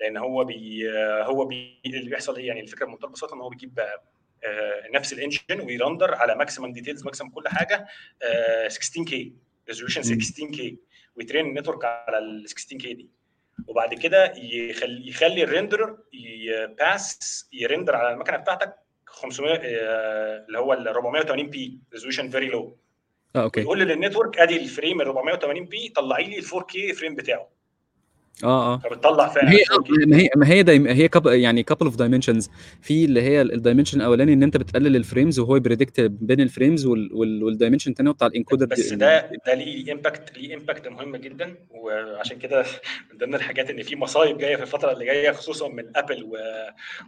لأن هو بي آه، هو بي اللي بيحصل إيه يعني الفكرة بمنتهى البساطة إن هو بيجيب آه، نفس ال engine وي render على maximum details maximum كل حاجة 16K resolution 16K وي train ال network على ال 16K دي. وبعد كده يخلي يخلي ال render ي pass ي render على المكنة بتاعتك 500 آه، اللي هو ال 480p resolution very low
آه okay.
يقول لل network أدي ال frame ال 480p طلعي لي ال 4K frame بتاعه.
آه آه.
فبتطلع فعلا
هي
4K.
ما هي ما هي dime هي cup يعني couple of dimensions في اللي هي ال dimension الأولاني إن أنت بتقلل ال frames وهو predict بين ال frames وال dimension الثاني بتاع ال encoder
بس ده ده ليه impact ليه impact مهم جدا. وعشان كده من ضمن الحاجات إن في مصايب جاية في الفترة اللي جاية خصوصا من Apple و...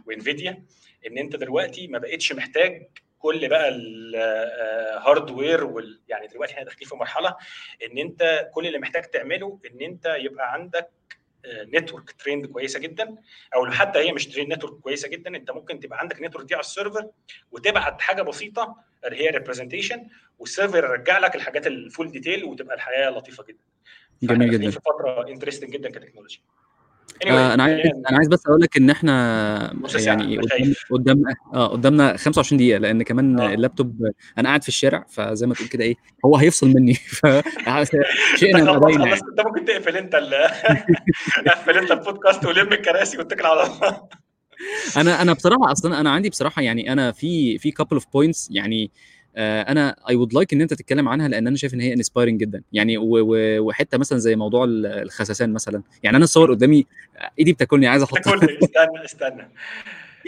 و Nvidia إن أنت دلوقتي ما بقتش محتاج كل بقى ال hardware وال... يعني دلوقتي إحنا داخلين في مرحلة إن أنت كل اللي محتاج تعمله إن أنت يبقى عندك network trained كويسة جدا أو حتى هي مش trained network كويسة جدا أنت ممكن تبقى عندك network دي على ال server وتبعت حاجة بسيطة اللي هي representation وال server يرجع لك الحاجات ال full detail وتبقى الحياة لطيفة جدا.
جميل جدا.
في فتره interesting جدا كتكنولوجيا. Anyway,
آه أنا عايز أنا عايز بس أقول لك
إن إحنا
يعني قدام
خايف.
قدام آه قدامنا 25 دقيقة لأن كمان
آه.
اللابتوب أنا قاعد في الشارع فزي ما تقول كده إيه هو هيفصل مني [LAUGHS] ف [LAUGHS] شئنا ما
خلاص
بينا يعني.
أنت ممكن تقفل أنت ال [LAUGHS] قفل أنت البودكاست ولم الكراسي واتكل على الله
أنا أنا بصراحة أصلا أنا عندي بصراحة يعني أنا في في couple of points يعني آه، أنا I would like إن أنت تتكلم عنها لأن أنا شايف إن هي inspiring جدا. يعني وحتة مثلا زي موضوع ال- الخساسان مثلا. يعني أنا الصور قدامي آه، إيدي بتاكلني عايز
أحط. استنى استنى.
آه.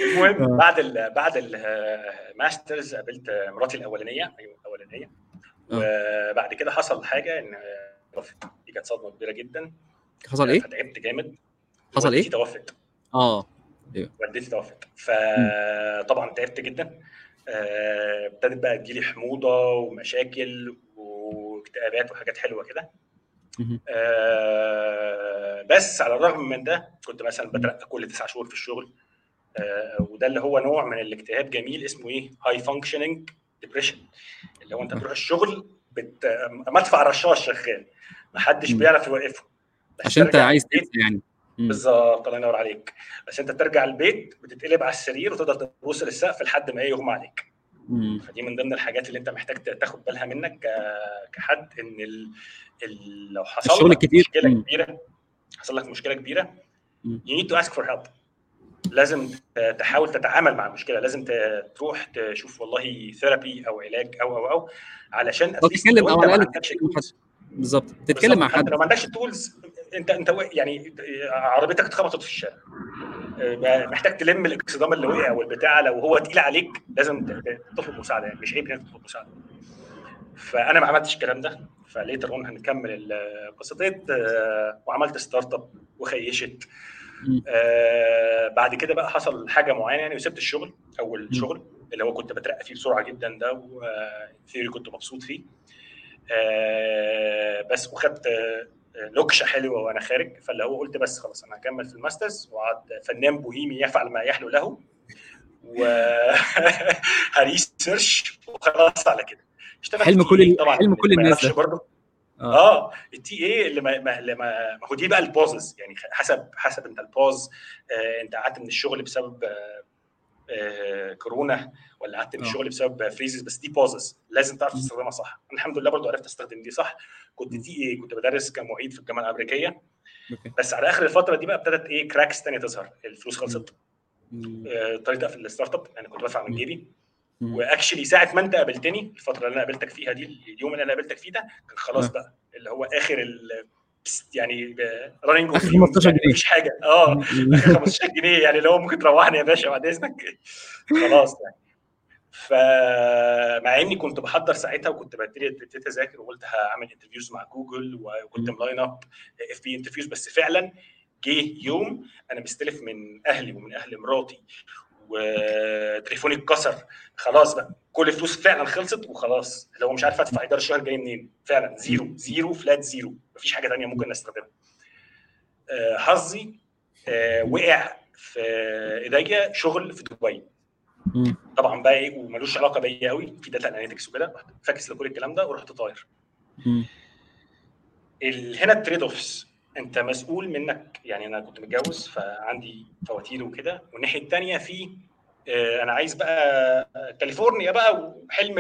المهم بعد ال بعد ال masters قابلت مراتي الأولانية. أيوه الأولانية. وبعد كده حصل حاجة إن دي كانت صدمة كبيرة جدا.
حصل إيه؟
فتعبت جامد.
حصل إيه؟
توفت.
آه.
والدتي توفت. فطبعا تعبت جدا. آه، ابتدت بقى تجيلي حموضة ومشاكل واكتئابات وحاجات حلوة كده. آه، بس على الرغم من ده كنت مثلا بترقى كل تسع شهور في الشغل. آه، وده اللي هو نوع من الاكتئاب جميل اسمه إيه؟ high functioning depression اللي هو أنت تروح الشغل بت... مدفع رشاش شغال محدش. بيعرف يوقفه.
عشان
أنت
عايز يعني.
بالظبط الله ينور عليك. بس انت ترجع البيت بتتقلب على السرير وتفضل تبص للسقف لحد ما إيه يغمى عليك.
مم.
فدي من ضمن الحاجات اللي انت محتاج تاخد بالها منك كحد ان ال... ال... لو حصل لك. مشكلة
مم.
كبيرة حصل لك مشكلة
كبيرة
you need to ask for help. لازم تحاول تتعامل مع المشكلة لازم تروح تشوف والله therapy أو علاج أو أو أو علشان
تتكلم
أو
على
الأقل
بالظبط. تتكلم مع حد.
لو ما عندكش tools انت انت يعني عربيتك اتخبطت في الشارع آه، محتاج تلم الاكصدام اللي وقع والبتاع لو هو تقيل عليك لازم تطلب مساعدة يعني مش عيب إنك تطلب مساعدة فأنا ما عملتش الكلام ده ف later on هنكمل that آه، وعملت startup وخيشت. آه، بعد كده بقى حصل حاجة معينة يعني وسبت الشغل
أول.
شغل اللي هو كنت بترقى فيه بسرعة جدا ده وثيوري كنت مبسوط فيه آه، بس وخدت آه، لوكشه حلوة وأنا خارج فاللي هو قلت بس خلاص أنا هكمل في الماسترز وقعد فنان بوهيمي يفعل ما يحلو له و [LAUGHS] هريسيرش وخلاص على كده اشتغلت
حلم كل
طبعا
حلم كل الناس.
برضه
آه
آه التي اي اللي ما, ما ما هو دي بقى البوزز يعني حسب حسب أنت البوز آه أنت قعدت من الشغل بسبب آه آه كورونا ولا قعدت من
آه.
الشغل بسبب freezes بس دي pauses لازم تعرف. تستخدمها صح. أنا الحمد لله برضو عرفت أستخدم دي صح؟ كنت TA كنت بدرس كمعيد في الجامعة
الأمريكية.
بس على آخر الفترة دي بقى ابتدت إيه cracks تانية تظهر. الفلوس خلصت.
مم.
آه، اضطريت أقفل ال startup أنا كنت بدفع من. جيبي.
و
actually ساعة ما أنت قابلتني الفترة اللي أنا قابلتك فيها دي اليوم اللي أنا قابلتك فيه ده كان خلاص
آه.
بقى. اللي هو آخر يعني running
آخر 15 جنيه.
مفيش حاجة. آه. آخر 15 جنيه يعني اللي هو ممكن تروحني يا باشا بعد إذنك. خلاص يعني. فمع إني كنت بحضر ساعتها وكنت ببتدي ابتديت اذاكر وقلت هعمل interviews مع جوجل وكنت. م lining up FB interviews بس فعلا جه يوم أنا مستلف من أهلي ومن أهل مراتي وتليفوني اتكسر. خلاص بقى كل الفلوس فعلا خلصت وخلاص. هو مش عارف أدفع إيجار الشهر الجاي منين. فعلا zero zero flat zero. مفيش حاجة ثانية ممكن استخدمها آه، حظي آه، وقع في إيديا شغل في دبي. طبعا بقى إيه وملوش علاقة بيا قوي في data analytics وكده فاكس لكل الكلام ده ورحت طاير.
هنا
ال trade offs أنت مسؤول منك يعني أنا كنت متجوز فعندي فواتير وكده. والناحية الثانية في آه، أنا عايز بقى كاليفورنيا بقى وحلم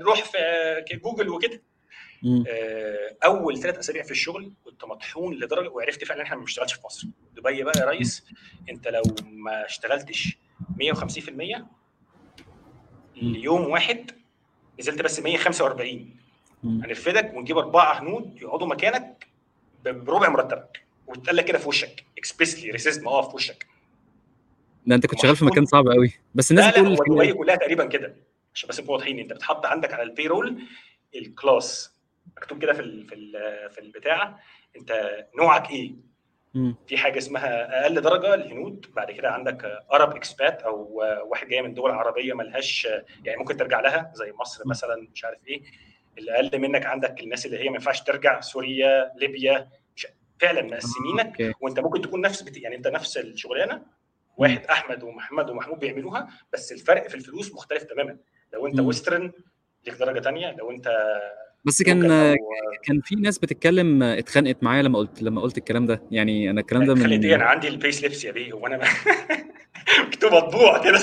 نروح في آه، جوجل وكده. آه، أول ثلاث أسابيع في الشغل كنت مطحون لدرجة وعرفت فعلا إن إحنا ما بنشتغلش في مصر. دبي بقى يا ريس أنت لو ما اشتغلتش 150% ليوم واحد نزلت بس 145
مم.
هنرفدك ونجيب أربعة هنود يقعدوا مكانك بربع مرتبك. وتقال لك كده في وشك expressly racism آه في وشك.
ده أنت كنت شغال في مكان صعب قوي. بس الناس
لا لا
بتقول
هو دبي كلها تقريبا كده عشان بس نكون واضحين. أنت بتحط عندك على ال payroll ال class مكتوب كده في ال في ال في البتاع أنت نوعك إيه؟
مم.
في حاجة اسمها أقل درجة الهنود بعد كده عندك أرب expat أو واحد جاي من دول عربية ملهاش يعني ممكن ترجع لها زي مصر. مثلا مش عارف إيه. اللي أقل منك عندك الناس اللي هي ما ينفعش ترجع سوريا ليبيا فعلا مقسمينك
okay.
وأنت ممكن تكون نفس بت... يعني أنت نفس الشغلانة. واحد أحمد ومحمد ومحمود بيعملوها بس الفرق في الفلوس مختلف تماما. لو
أنت.
western ليك درجة تانية لو أنت
بس كان كان في ناس بتتكلم اتخانقت معايا لما قلت لما قلت الكلام ده. يعني أنا الكلام ده من
إيه؟ أنا عندي ال pay slips يا بيه. هو أنا مكتوب [LAUGHS] مطبوع كده.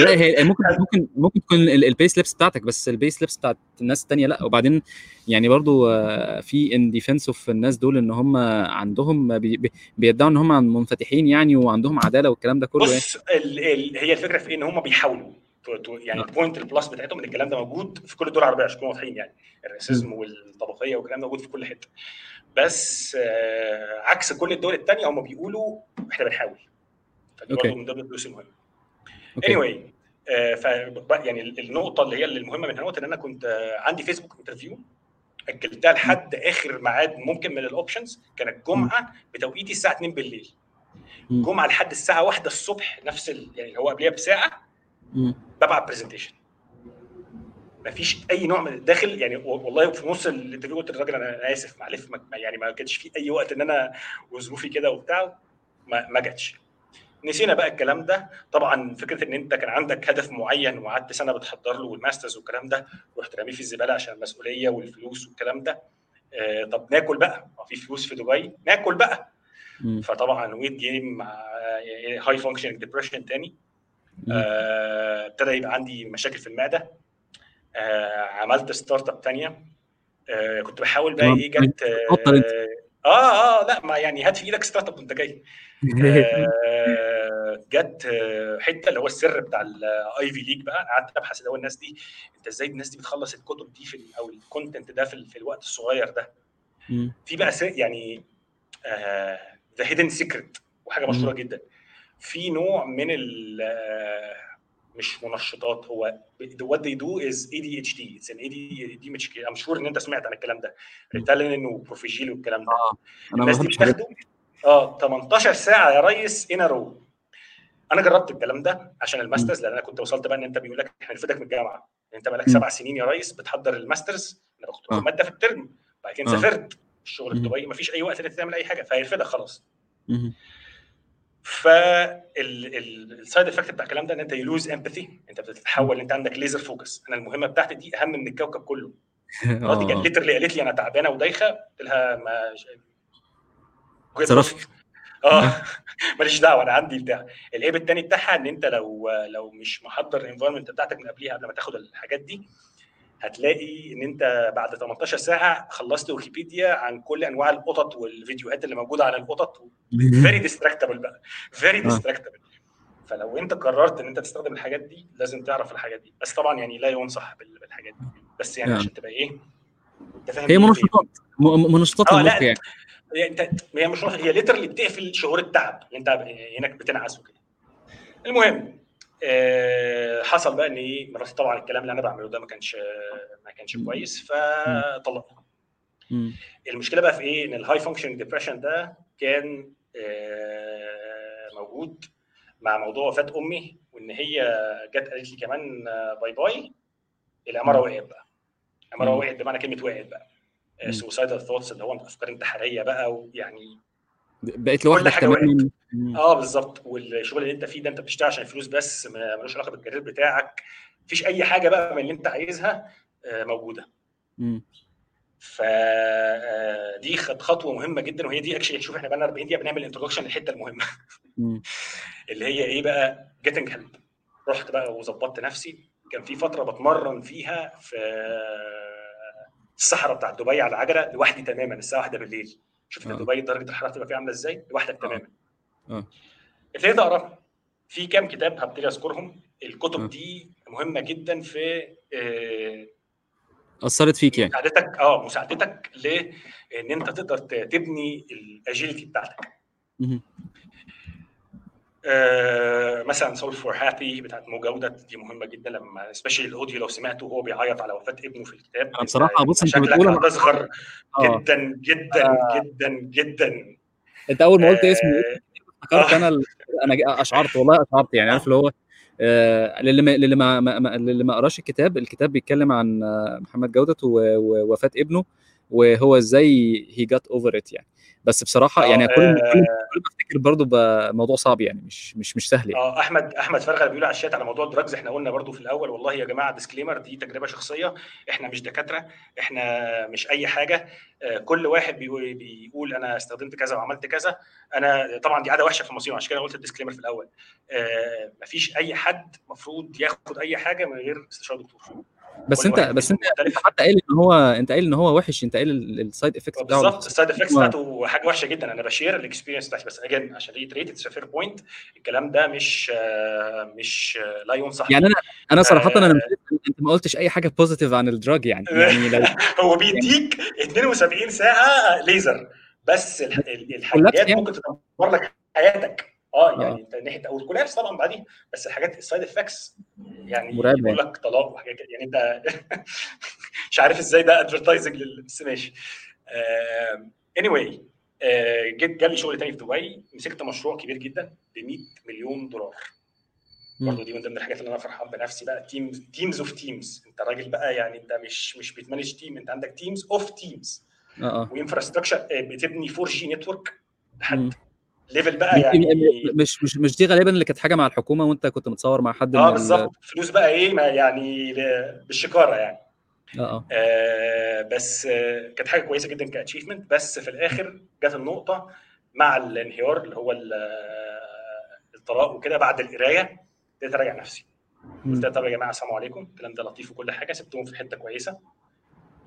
لا هي [LAUGHS] ممكن ممكن ممكن تكون ال pay slips بتاعتك بس ال pay slips بتاعت الناس التانية لا. وبعدين يعني برضو آه، في in defense of الناس دول إن هم عندهم بي- بي- بيدعوا إن هم منفتحين يعني وعندهم عدالة والكلام ده كله يعني.
بص هي الفكرة في إيه؟ إن هم بيحاولوا. يعني.
ال
point ال plus بتاعتهم إن الكلام ده موجود في كل الدول العربيه عشان نكون واضحين يعني ال racism والطبقية والكلام ده موجود في كل حتة بس آه عكس كل الدول الثانية هم بيقولوا إحنا بنحاول فدي. برضه من ضمن الفلوس المهمة
okay
anyway آه ف يعني النقطة اللي هي المهمة من هنا إن أنا كنت آه عندي فيسبوك interview أجلتها لحد آخر ميعاد ممكن من ال options كانت جمعة بتوقيتي الساعة 2 بالليل. جمعة لحد الساعة 1 الصبح نفس ال... يعني هو قبلها
بساعة.
ببعت presentation مفيش أي نوع من الداخل يعني والله في نص ال interview قلت للراجل أنا أنا آسف معلش ما- يعني ما كانش في أي وقت إن أنا وظروفي كده وبتاع ما, ما جاتش. نسينا بقى الكلام ده. طبعا فكرة إن أنت كان عندك هدف معين وقعدت سنة بتحضر له وال masters والكلام ده رحت راميه في الزبالة عشان المسؤولية والفلوس والكلام ده. آه طب ناكل بقى؟ ما في فلوس في دبي ناكل بقى. فطبعا weight gain مع high functioning depression تاني. آه، ابتدى يبقى عندي مشاكل في المعدة. آه، عملت startup ثانية كنت بحاول بقى. إيه جت
اتفضل أنت.
آه آه لأ ما يعني هات في إيدك startup وأنت جاي. آه، [LAUGHS] جت آه، حتة اللي هو السر بتاع ال Ivy League بقى. قعدت أبحث اللي هو الناس دي أنت إزاي الناس دي بتخلص الكتب دي في أو ال content ده في, في الوقت الصغير ده. في بقى يعني the hidden secret وحاجة مشهورة جدا. في نوع من ال آه، مش منشطات هو what they do is ADHD it's an ADHD مش I'm sure إن أنت سمعت عن الكلام ده ريتالين وبروفيجيل والكلام ده
آه أنا ما
الناس دي بتاخده آه 18 ساعة يا ريس in a row أنا جربت الكلام ده عشان ال masters لأن أنا كنت وصلت بقى إن أنت بيقول لك إحنا هنرفدك من الجامعة أنت بقالك. سبع سنين يا ريس بتحضر ال masters أنا باخد
آه.
ماده في الترم بعد كده
آه.
سافرت الشغل في. دبي مفيش أي وقت إن أنت تعمل أي حاجة فهيرفدك خلاص.
فال
side effect بتاع الكلام ده إن أنت you lose empathy أنت بتتحول أنت عندك laser focus أنا المهمة بتاعتي دي أهم من الكوكب كله. [LAUGHS] مراتي كانت literally قالت لي أنا تعبانة ودايخة. قلت لها ما
اتصرفي.
آه. [LAUGHS] ماليش دعوة أنا عندي بتاع. العيب التاني بتاعها إن أنت لو لو مش محضر ال environment بتاعتك من قبليها قبل ما تاخد الحاجات دي هتلاقي إن أنت بعد 18 ساعة خلصت ويكيبيديا عن كل أنواع القطط والفيديوهات اللي موجودة عن القطط. very distractible بقى. very
آه.
distractible فلو أنت قررت إن أنت تستخدم الحاجات دي لازم تعرف الحاجات دي. بس طبعا يعني لا ينصح بال- بالحاجات دي. بس يعني
يعني.
عشان تبقى إيه أنت فاهم
هي
إيه؟
منشطات. منشطات
آه، لا.
يعني.
هي أنت هي مش هي literally بتقفل شعور التعب. اللي أنت انك بتنعس وكده. المهم آه، حصل بقى إن إيه مراتي طبعا الكلام اللي أنا بعمله ده ما كانش ما كانش. كويس فطلقنا
مم.
المشكلة بقى في إيه إن ال high function depression ده كان آه، موجود مع موضوع وفاة أمي وإن هي جت قالت لي كمان آه، bye bye الاماره. وقعت بقى الاماره. وقعت بمعنى كلمة وقعت بقى. Suicidal thoughts اللي هو أفكار انتحارية بقى ويعني
بقيت لوحدك تماما.
آه بالظبط. والشغل اللي أنت فيه ده أنت بتشتغل عشان الفلوس بس ملوش علاقة بال career بتاعك. مفيش أي حاجة بقى من اللي أنت عايزها آه، موجودة.
مم.
فدي خطوة مهمة جدا وهي دي actually شوف إحنا بقى لنا 40 دقيقة بنعمل introduction للحتة
المهمة. [LAUGHS]
اللي هي إيه بقى؟ Getting help رحت بقى وظبطت نفسي. كان في فترة بتمرن فيها في الصحراء بتاعت دبي على العجلة لوحدي تماما الساعة 1 بالليل. شفت
آه.
دبي درجة الحرارة تبقى فيها عاملة إزاي لوحدك
آه.
تماما
آه.
ابتديت اقرا في كام كتاب هبتدي أذكرهم الكتب
آه.
دي مهمة جدا في آه،
أثرت فيك يعني
مساعدتك آه مساعدتك لإن أنت تقدر تبني الاجيلتي بتاعتك. آه، مثلا Solve for Happy بتاعت مو جودت دي مهمة جدا especially ال audio لو سمعته وهو بيعيط على وفاة ابنه في الكتاب
أنا بصراحة بص
أنت
بتقول أنا-
هتصغر
آه.
جدا جدا جدا جدا.
أنت أول ما قلت اسمه
آه،
افتكرت
آه.
أنا أنا أشعرت والله أشعرت يعني عارف اللي هو آه، للي ما للي ما ما- للي ما قراش الكتاب الكتاب بيتكلم عن آه، محمد جودت ووفاة ابنه وهو إزاي هي جات over it يعني. بس بصراحة
آه،
يعني كل ما-
آه.
كل ما افتكر برضه موضوع صعب يعني مش مش مش سهل يعني
آه أحمد أحمد فرغه بيقول على الشات على موضوع ال drugs إحنا قلنا برضو في الأول والله يا جماعة disclaimer دي تجربة شخصية إحنا مش دكاترة إحنا مش أي حاجة آه، كل واحد بيقول, بيقول أنا استخدمت كذا وعملت كذا أنا طبعا دي عادة وحشة في المصير عشان كده قلت ال disclaimer في الأول مفيش أي حد المفروض ياخد أي حاجة من غير استشارة دكتور
بس انت بس انت حتى قايل ان هو انت قايل ان هو وحش انت قايل ال side effects بتاعه
بالظبط. ال side effects
هو-
بتاعته حاجة وحشة جدا. أنا ب share ال experience بتاعتي بس again عشان right it's fair point الكلام ده مش آه، مش آه، لا ينصح
يعني أنا أنا صراحة
آه.
أنا أنت ما قلتش أي حاجة positive عن ال drug يعني. [LAUGHS] يعني لو
هو بيديك 72 ساعة ليزر بس الح- ال- الحاجات. ممكن تدمر لك حياتك. آه
آه.
يعني انت ناحية أو ال collapse طبعا بعدين بس الحاجات ال side effects
يعني
يقول لك طلاق وحاجات كده. يعني انت [LAUGHS] مش عارف إزاي ده advertising بس ماشي. Anyway جيت جالي شغل تاني في دبي مسكت مشروع كبير جدا ب 100 مليون دولار. برضه دي من ضمن الحاجات اللي أنا فرحان بنفسي بقى. team teams of teams انت راجل بقى يعني انت مش مش بت manage team انت عندك teams of
teams آه
آه. و infrastructure بتبني 4G
network.
لحد level بقى يعني.
مش مش مش دي غالبا اللي كانت حاجة مع الحكومة وانت كنت متصور مع حد آه
بالظبط. فلوس بقى إيه ما يعني بالشكاره يعني.
آه آه.
آه بس آه كانت حاجة كويسة جدا ك achievement بس في الآخر جت النقطة مع الانهيار اللي هو ال- آه، الطلاق وكده بعد القراية. ابتديت أراجع نفسي. قلت طب يا جماعة السلام عليكم. الكلام ده لطيف وكل حاجة. سبتهم في حتة كويسة.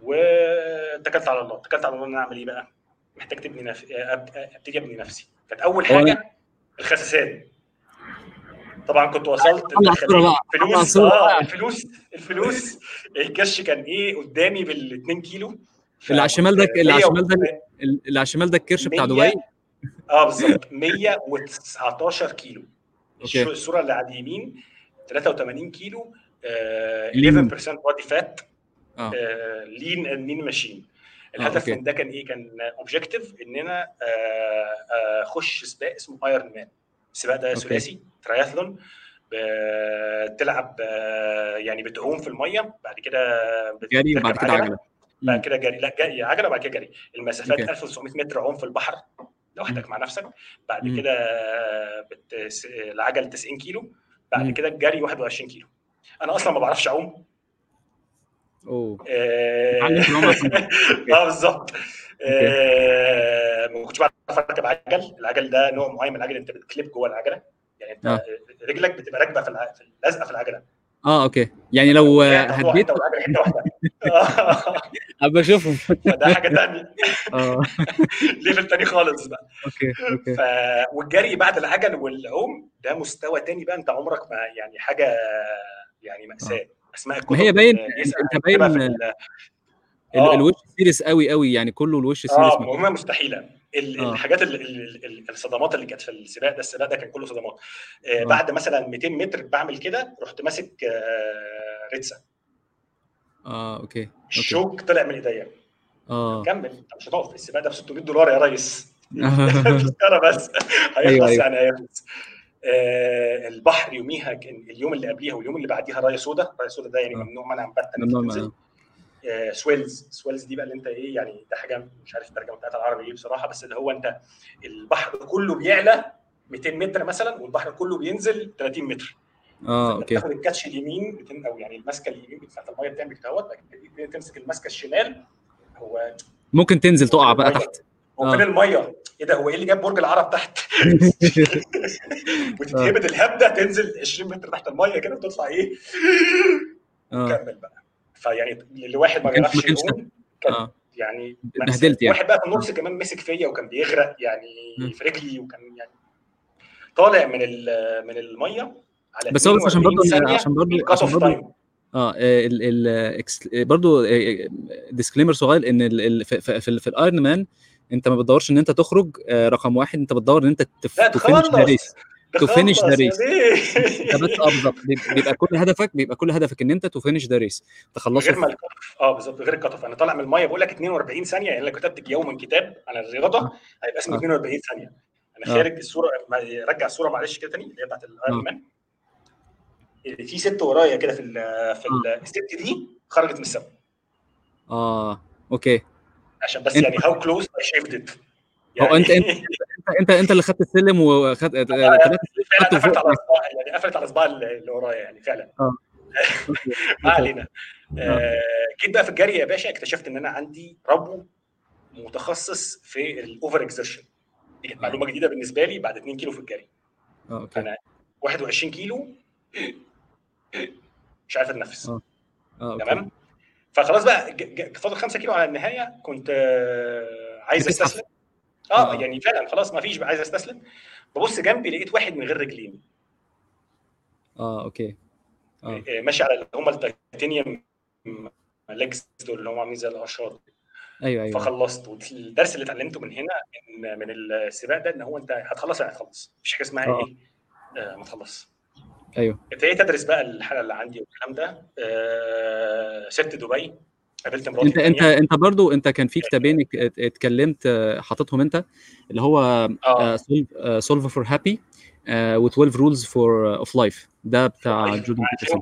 واتكلت على الله. اتكلت على الله إن أنا أعمل إيه بقى. محتاج تبني نف... أبتدي أبني نفسي. كانت أول
هو
حاجة الخساسات. طبعا كنت وصلت
طلع صورة بقى، طلع
فلوس
صورة آه.
الفلوس الفلوس. الكش كان إيه قدامي بال 2 كيلو.
اللي على الشمال ده اللي على الشمال ده اللي على الشمال ده الكرش بتاع دبي؟
آه بالظبط. 119 كيلو.
أوكي.
الصورة اللي على اليمين 83 كيلو آه
lean.
11% body fat
آه.
lean lean machine
آه،
الهدف
okay.
من ده كان إيه؟ كان objective ان أنا آه، آه، أخش سباق اسمه Ironman السباق ده. ثلاثي ترايثلون بتلعب آه، يعني بتعوم في المية بعد كده
جري وبعد كده
عجلة بعد. كده جري لا جري عجلة وبعد كده جري المسافات
okay.
1900 متر عوم في البحر لوحدك مع نفسك بعد. كده بت... العجل 90 كيلو بعد. كده الجري 21 كيلو أنا أصلا ما بعرفش أعوم
أوه.
آه، [LAUGHS] آه بالظبط. آه، ما كنتش بعرف أركب عجل. العجل ده نوع معين من العجل أنت بتكليب جوه العجلة. يعني أنت
آه.
رجلك بتبقى راكبة في لازقه في العجلة.
آه أوكي. يعني لو آه،
هتقع
هديت
حتة واحدة. [LAUGHS] آه،
ابقى أشوفهم. [LAUGHS]
فده حاجة ثانية
آه.
level تاني خالص بقى.
okay okay.
ف... والجري بعد العجل والعوم ده مستوى تاني بقى. أنت عمرك ما يعني حاجة يعني مأساة. أسماء الكتب
ما هي باين انت باين
آه.
الوش serious قوي قوي يعني كله الوش serious
آه مهمه مستحيلة ال-
آه.
الحاجات ال- ال- ال- الصدمات اللي كانت في السباق ده السباق ده كان كله صدمات آه
آه.
بعد مثلا 200 متر بعمل كده رحت ماسك آه ريتسا
آه okay
الشوك طلع من إيديا
آه
كمل أنت مش هتقف السباق ده ب 600 دولار يا ريس [LAUGHS] [LAUGHS]
آه.
تذكره بس هيخلص
أيوة.
يعني هيخلص آه البحر يوميها كان اليوم اللي قبليها واليوم اللي بعديها رايه سودا رايه سودا ده يعني
آه.
ممنوع منع.
منع.
آه، swells swells دي بقى اللي انت إيه يعني ده حاجة مش عارف الترجمة بتاعتها العربي إيه بصراحة بس اللي هو انت البحر كله بيعلى 200 متر مثلا والبحر كله بينزل 30 متر آه
okay
بتاخد ال catch اليمين بتن أو يعني الماسكة اليمين بتاعت المية بتعمل كده أهوت تمسك الماسكة الشمال هو
ممكن تنزل تقع بقى. تحت
هو فين
آه.
المية؟ إيه ده هو إيه اللي جاب برج العرب تحت؟ [LAUGHS] وتتهبد الهبدة تنزل 20 متر تحت المية كده وتطلع إيه؟
آه
كمل بقى فيعني لواحد ما
ما
بيعرفش كان
آه
يعني
اتبهدلت يعني.
واحد بقى في النص كمان مسك فيا وكان بيغرق يعني. في رجلي وكان يعني طالع من ال- من المية على
بس هو بس عشان
42
برضه عشان برضه عشان برضه آه ال ال برضه disclaimer صغير إن ال في, في, في ال Ironman انت ما بتدورش ان انت تخرج آه، رقم واحد انت بتدور ان انت to finish the race
to finish
the
race
انت بس آه بالظبط. بيبقى كل هدفك بيبقى كل هدفك ان انت to finish the race تخلصه
غير ما آه بالظبط غير ال cut off أنا طالع من المية بقول لك 42 ثانية يعني لو كتبت يوما كتاب عن الرياضه
آه.
هيبقى اسمه
آه.
42 ثانية.
أنا
خارج الصورة رجع الصورة معلش كده تاني اللي هي بتاعت
ال
Ironman في ست ورايا كده في ال في ال الست دي خرجت من السما.
آه okay.
عشان بس يعني how close I shaved it
هو انت انت
يعني
انت انت, أنت اللي خدت السلم وخدت [LAUGHS]
قفلت على اصبع يعني قفلت على اصبع اللي ورايا يعني فعلا. [LAUGHS]
okay
ما علينا.
آه.
آه، جيت بقى في الجري يا باشا اكتشفت إن أنا عندي ربو متخصص في ال over exertion دي كانت معلومة جديدة بالنسبة لي بعد 2 كيلو في الجري.
آه okay.
فانا 21 كيلو مش عارف
أتنفس.
تمام؟ فخلاص بقى فاضل 5 كيلو على النهاية كنت آه، عايز
أستسلم.
آه
آه.
يعني فعلا خلاص ما فيش عايز أستسلم. ببص جنبي لقيت واحد من غير رجلين.
آه okay. آه.
آه، ماشي على اللي هم ال titanium legs دول اللي هم عاملين زي الاشار
أيوه أيوه.
فخلصت. والدرس اللي اتعلمته من هنا ان من السباق ده إن هو أنت هتخلص يعني هتخلص؟ مفيش حاجة اسمها إيه؟ آه ما تخلص.
أيوه.
ابتديت ادرس بقى الحاله اللي عندي والكلام ده؟ آه سبت دبي قابلت مراتي
انت انت أنت برضو أنت كان في كتابين ات- ات- اتكلمت آه، حاططهم أنت اللي هو Solve for Happy و12 Rules for of Life ده بتاع
life
جوردن بيترسون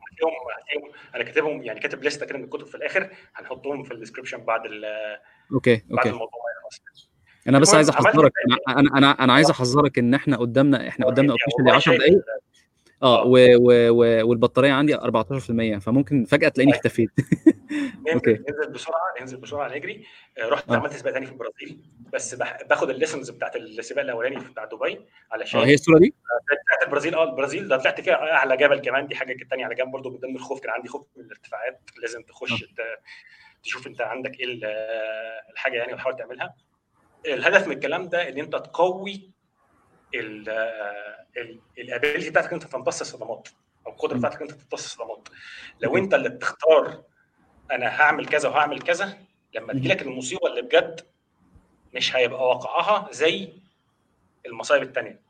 أنا كاتبهم يعني كاتب لسته كده من الكتب في الآخر هنحطهم في ال description بعد ال-
okay
بعد
okay.
الموضوع ما يخلص
أنا بس عايز أحذرك أنا أنا أنا, عايز أحذرك إن إحنا قدامنا إحنا قدامنا
يعني والله
10
شايف
دقائق
آه
و و و والبطارية عندي 14% فممكن فجأة تلاقيني
طيب.
اختفيت. [LAUGHS] أوكي.
ننزل بسرعة ننزل بسرعة نجري آه، رحت
آه.
عملت سباق تاني في البرازيل بس بح- باخد ال lessons بتاعت السباق الأولاني بتاع دبي
آه هي
علشان
الصورة دي؟
بتاعت البرازيل آه البرازيل. ده طلعت فيها أعلى جبل كمان دي حاجة تانية على جنب برضه من ضمن الخوف كان عندي خوف من الارتفاعات. لازم تخش ت- تشوف أنت عندك إيه ال- الحاجة يعني وتحاول تعملها. الهدف من الكلام ده إن أنت تقوي ال ability بتاعتك أنت تمتص الصدمات أو
القدرة.
بتاعتك أنت تمتص الصدمات لو أنت اللي بتختار أنا هعمل كذا وهعمل كذا لما تجي
مم.
لك المصيبة اللي بجد مش هيبقى واقعها زي المصايب التانية.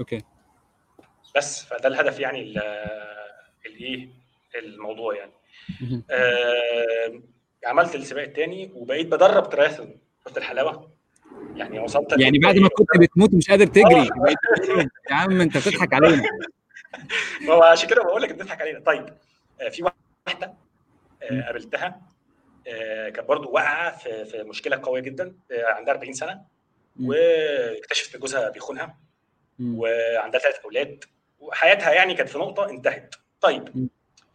أوكي.
بس فده الهدف يعني ال- الايه الموضوع يعني. آه عملت السباق التاني وبقيت بدرب تراثلون شفت الحلاوة؟ يعني وصلت
يعني بعد ما كنت بتموت مش قادر
آه
تجري تجري. يا عم انت بتضحك علينا
ما [LAUGHS] هو عشان كده بقول لك بتضحك علينا طيب آه في واحدة آه. قابلتها كانت برضو واقعة في في مشكلة قوية جدا عندها 40
سنة.
واكتشفت إن جوزها بيخونها. وعندها ثلاث أولاد وحياتها يعني كانت في نقطة انتهت طيب.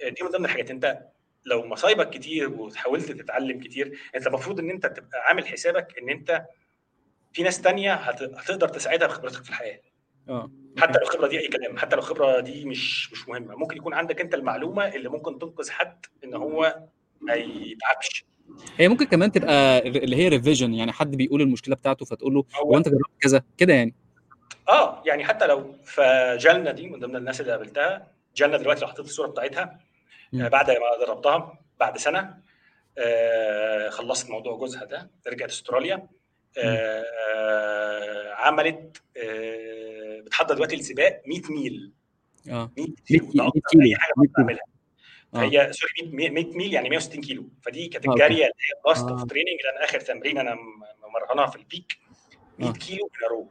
دي من ضمن الحاجات أنت لو مصايبك كتير وحاولت تتعلم كتير أنت المفروض إن أنت تبقى عامل حسابك إن أنت في ناس تانية هت- هتقدر تساعدها بخبرتك في الحياة.
آه.
حتى لو الخبرة دي أي كلام حتى لو الخبرة دي مش مش مهمة. ممكن يكون عندك أنت المعلومة اللي ممكن تنقذ حد إن هو ما يتعبش.
هي ممكن كمان تبقى اللي هي ريفيجن يعني حد بيقول المشكلة بتاعته فتقول له هو أنت جربت كذا؟ كده يعني.
آه يعني حتى لو فجالنا دي من ضمن الناس اللي قابلتها جالنا دلوقتي لو حطيت الصورة بتاعتها آه،
مم.
بعد ما دربتها بعد سنة آه، خلصت موضوع جوزها ده رجعت
أستراليا.
آه، آه، عملت آه، بتحضر دلوقتي السباق 100 ميل.
آه.
100
100
كيلو ده
كيلو 100 أكتر
اي حاجة
100
ممكن
كيلو.
أعملها.
آه.
فهي sorry 100 100 ميل يعني 160 كيلو. فدي كانت
okay.
الجاريه اللي هي last
of
training لأن آخر تمرين أنا م- ممرنها في ال peak 100
آه.
كيلو من رو.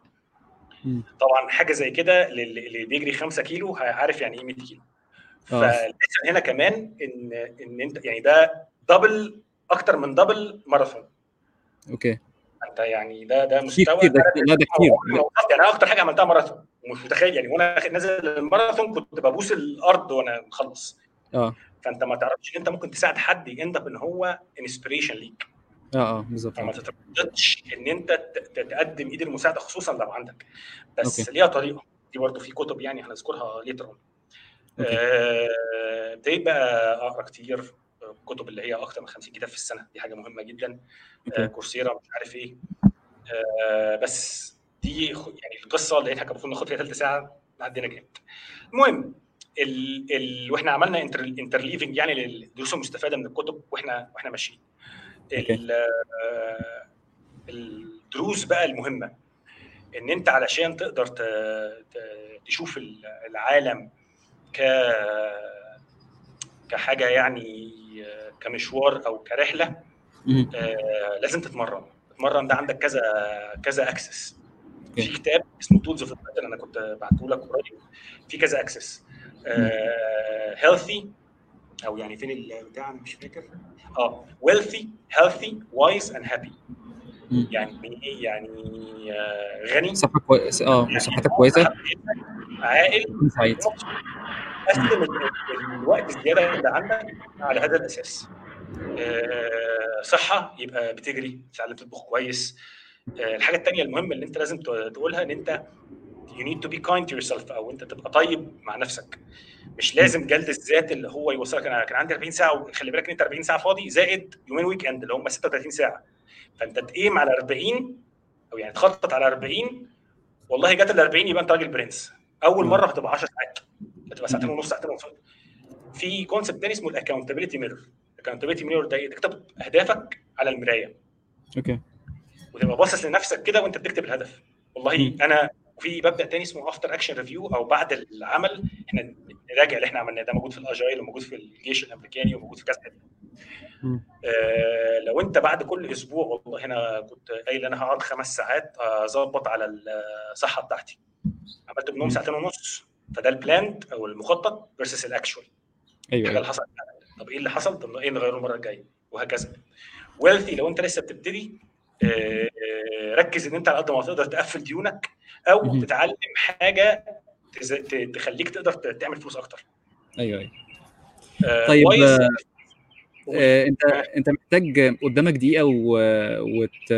طبعا حاجة زي كده للي اللي بيجري 5 كيلو عارف يعني إيه 100 كيلو.
آه.
فال lesson هنا كمان إن إن أنت يعني ده double أكتر من double ماراثون
okay.
انت يعني ده ده مستوى
كتير ده كتير ده كتير.
يعني أنا أكتر حاجة عملتها ماراثون ومش متخيل يعني وأنا نازل الماراثون كنت ببوس الأرض وأنا مخلص.
آه.
فأنت ما تعرفش انت ممكن تساعد حد end up إن هو inspiration ليك.
آه آه بالظبط.
فما تترددش إن أنت تقدم إيد المساعدة خصوصا لو عندك. بس
okay.
ليها طريقة. دي برضه في كتب يعني هنذكرها
later
آه، ابتديت بقى أقرأ كتير. كتب اللي هي أكتر من 50 كتاب في السنة. دي حاجة مهمة جدا. آه، Coursera مش عارف إيه. آه، بس دي يعني القصة اللي لقيتها كان المفروض ناخد فيها ثلث ساعة. عدينا جامد. المهم ال... ال... وإحنا عملنا inter... interleaving يعني للدروس المستفاده من الكتب وإحنا وإحنا ماشيين. ال... آه، الدروس بقى المهمة. إن أنت علشان تقدر ت... ت... تشوف العالم ك كحاجة يعني كمشوار أو كرحلة آه لازم تتمرن. تتمرن ده عندك كذا كذا access في كتاب اسمه Tools of أنا كنت بعته لك قريب. في كذا access healthy آه أو يعني فين البتاع أنا مش فاكر. آه wealthy healthy wise and happy يعني إيه؟ يعني آه غني.
صحة كويسه آه يعني صحتك كويسة.
عاقل. سعيد. قسم الوقت الزيادة اللي عندك على هذا الأساس. آه صحة يبقى بتجري تتعلم تطبخ كويس. آه الحاجة الثانية المهمة اللي انت لازم تقولها إن انت you need to be kind to yourself أو انت تبقى طيب مع نفسك. مش لازم جلد الذات اللي هو يوصلك أنا كان عندي 40 ساعة خلي بالك إن أنت 40 ساعة فاضي زائد يومين weekend اللي هم 36 ساعة. فأنت تقيم على 40 أو يعني تخطط على 40 والله جت ال 40 يبقى أنت راجل برنس. أول مرة هتبقى 10 ساعات. هتبقى ساعتين ونص ساعتين ونص. في concept تاني اسمه ال accountability mirror ال accountability mirror ده تكتب اهدافك على المراية.
okay.
وتبقى باصص لنفسك كده وانت بتكتب الهدف. والله. أنا في مبدأ تاني اسمه after action review أو بعد العمل. إحنا نراجع اللي إحنا عملناه ده. موجود في ال agile وموجود في الجيش الأمريكاني وموجود في كذا آه لو انت بعد كل أسبوع والله أنا كنت قايل أنا هقعد خمس ساعات أظبط على الصحة بتاعتي. عملت منهم ساعتين ونص. فده ال planned أو المخطط versus ال
actual أيوه
اللي حصل. طب إيه اللي حصل؟ طب إيه نغيره المرة الجاية؟ وهكذا. wealthy لو أنت لسه بتبتدي آه ركز إن أنت على قد ما تقدر تقفل ديونك أو تتعلم حاجة تخليك تقدر تعمل فلوس أكتر.
أيوه أيوه. آه طيب آه أنت أنت محتاج قدامك دقيقة و... وت...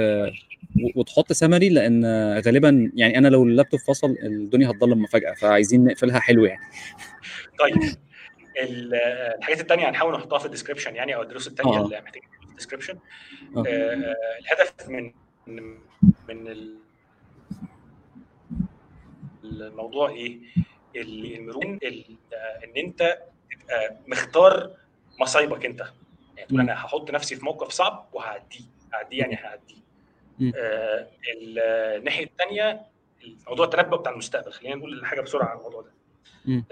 وتحط سمري لأن غالبا يعني أنا لو اللابتوب فصل الدنيا هتضلم فجاه فعايزين نقفلها حلو يعني.
طيب الحاجات الثانية هنحاول نحطها في ال description يعني أو الدروس الثانية اللي محتاجين في ال description آه. آه الهدف من من الموضوع إيه؟ المرونة إن أنت تبقى مختار مصايبك أنت. يعني تقول أنا هحط نفسي في موقف صعب وهعديه هعديه يعني هعديه. آه الناحية الثانية موضوع التنبؤ بتاع المستقبل. خلينا نقول حاجة بسرعة عن الموضوع ده.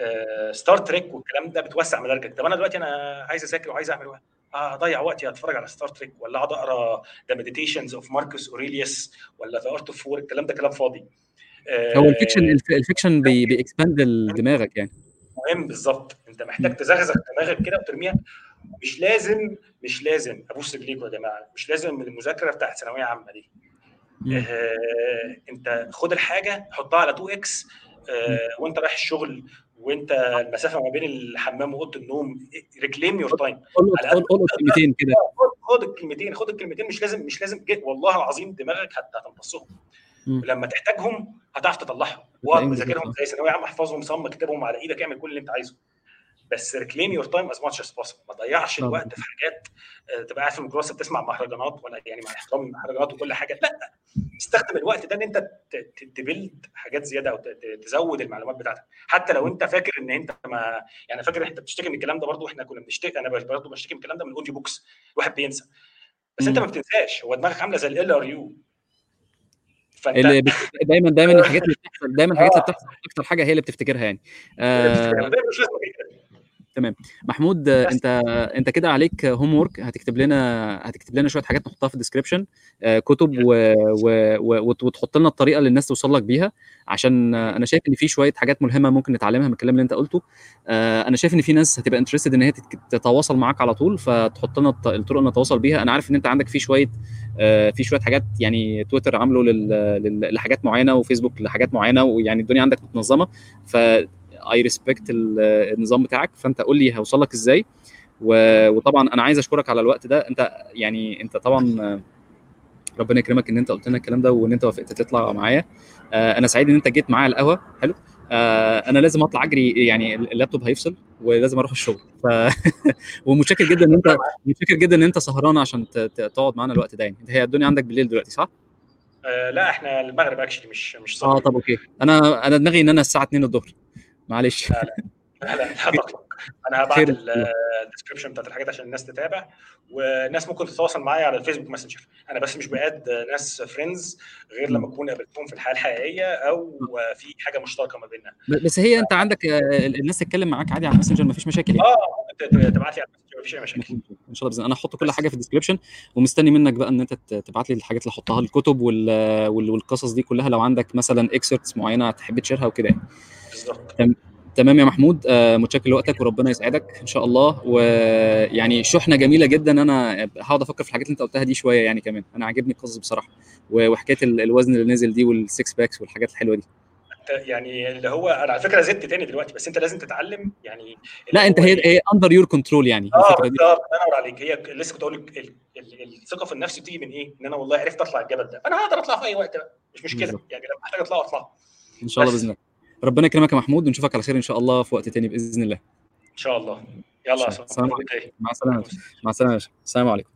آه Star Trek والكلام ده بتوسع مداركك. طب أنا دلوقتي أنا عايز أذاكر وعايز أعمل أضيع وقتي أتفرج على Star Trek ولا أقعد أقرأ The Meditations of Marcus Aurelius ولا The Art of War الكلام ده كلام فاضي.
آه هو الفيكشن ال fiction بي بي expand دماغك يعني.
مهم بالظبط. أنت محتاج تزغزغ دماغك كده وترميها. مش لازم مش لازم. ابوس رجليكم يا جماعة مش لازم المذاكرة بتاعت ثانوية عامة دي. آه أنت خد الحاجة حطها على 2 x آه وأنت رايح الشغل وأنت المسافة ما بين الحمام وأوضة النوم reclaim your time
على قول كلمتين كده.
خد الكلمتين خد الكلمتين. مش لازم مش لازم والله العظيم دماغك هتمتصهم. لما تحتاجهم هتعرف تطلعهم. واقعد تذاكرهم زي ثانوية عامة احفظهم صم كتابهم على إيدك اعمل كل اللي أنت عايزه. بس reclaim your time as much as possible ما تضيعش الوقت في حاجات تبقى قاعد في الميكروباص بتسمع مهرجانات ولا يعني مع احترامي المهرجانات وكل حاجة. لا استخدم الوقت ده إن أنت تبلد حاجات زيادة أو تزود المعلومات بتاعتك. حتى لو أنت فاكر إن أنت ما يعني فاكر أنت بتشتكي من الكلام ده برضو إحنا كنا بنشتكي أنا برضو بشتكي من الكلام ده من ال audio books الواحد بينسى. بس أنت ما بتنساش. هو دماغك عاملة زي ال
LRU اللي بت... دايما دايما الحاجات اللي بتحصل دايما الحاجات اللي بتحصل أكتر حاجة هي اللي بتفتكرها يعني. آه... تمام محمود. انت انت كده عليك homework هتكتب لنا هتكتب لنا شوية حاجات نحطها في ال description آه كتب و... و... و... وتحط لنا الطريقة اللي الناس توصل لك بيها عشان أنا شايف إن في شوية حاجات ملهمة ممكن نتعلمها من الكلام اللي أنت قلته آه أنا شايف إن في ناس هتبقى interested إن هي تتواصل معاك على طول فتحط لنا الطرق اللي نتواصل بيها أنا عارف إن أنت عندك في شوية آه في شوية حاجات يعني تويتر عامله. لل... لحاجات معينة وفيسبوك لحاجات معينة ويعني الدنيا عندك متنظمة ف I respect النظام بتاعك فأنت قول لي هوصل لك إزاي وطبعا أنا عايز أشكرك على الوقت ده. أنت يعني أنت طبعا ربنا يكرمك إن أنت قلت لنا الكلام ده وإن أنت وافقت تطلع معايا. أنا سعيد إن أنت جيت معايا القهوة. حلو. أنا لازم أطلع أجري يعني اللابتوب هيفصل ولازم أروح الشغل. ف [LAUGHS] ومتشكر جدا إن أنت [LAUGHS] متشكر جدا إن أنت سهران عشان تقعد معانا الوقت ده يعني. هي الدنيا عندك بالليل دلوقتي صح؟
آه لا إحنا المغرب actually مش مش
صح آه طب okay. أنا أنا دماغي إن أنا الساعة 2 الظهر. معلش.
لا لا لا لا أنا هبعت ال description بتاعت الحاجات عشان الناس تتابع والناس ممكن تتواصل معايا على ال Facebook Messenger أنا بس مش ب add ناس friends غير لما أكون قابلتهم في الحياة الحقيقية أو في حاجة مشتركة ما بيننا.
بس هي أنت عندك الناس تتكلم معاك عادي على ال Messenger مفيش مشاكل
آه ممكن تبعت لي على ال Messenger مفيش أي مشاكل.
إن شاء الله بإذن أنا هحط كل حاجة في ال description ومستني منك بقى إن أنت تبعت لي الحاجات اللي احطها الكتب والقصص دي كلها لو عندك مثلا excerpts معينة تحب تـ share ها وكده يعني.
بالظبط.
تمام يا محمود. آه متشكر لوقتك وربنا يسعدك إن شاء الله. ويعني شحنة جميلة جدا. أنا هقعد أفكر في الحاجات اللي أنت قلتها دي شوية يعني كمان. أنا عاجبني القصص بصراحة. وحكاية الوزن اللي نزل دي وال six packs والحاجات الحلوة دي.
يعني اللي هو أنا على فكرة زدت تاني دلوقتي بس أنت لازم تتعلم يعني
لا أنت هي هي under your control يعني
آه بالظبط. ينور عليك. هي لسه كنت أقول لك الثقة في النفس بتيجي من إيه؟ إن أنا والله عرفت أطلع الجبل ده. أنا هقدر أطلع في أي وقت بقى. مش مشكلة. بالظبط. يعني لما احتاج أطلع أطلع.
إن شاء الله بإذن الله. ربنا يكرمك يا محمود ونشوفك على خير إن شاء الله في وقت تاني بإذن الله.
إن شاء الله. يلا
عليكم. مع السلامة مع السلامة السلام عليكم.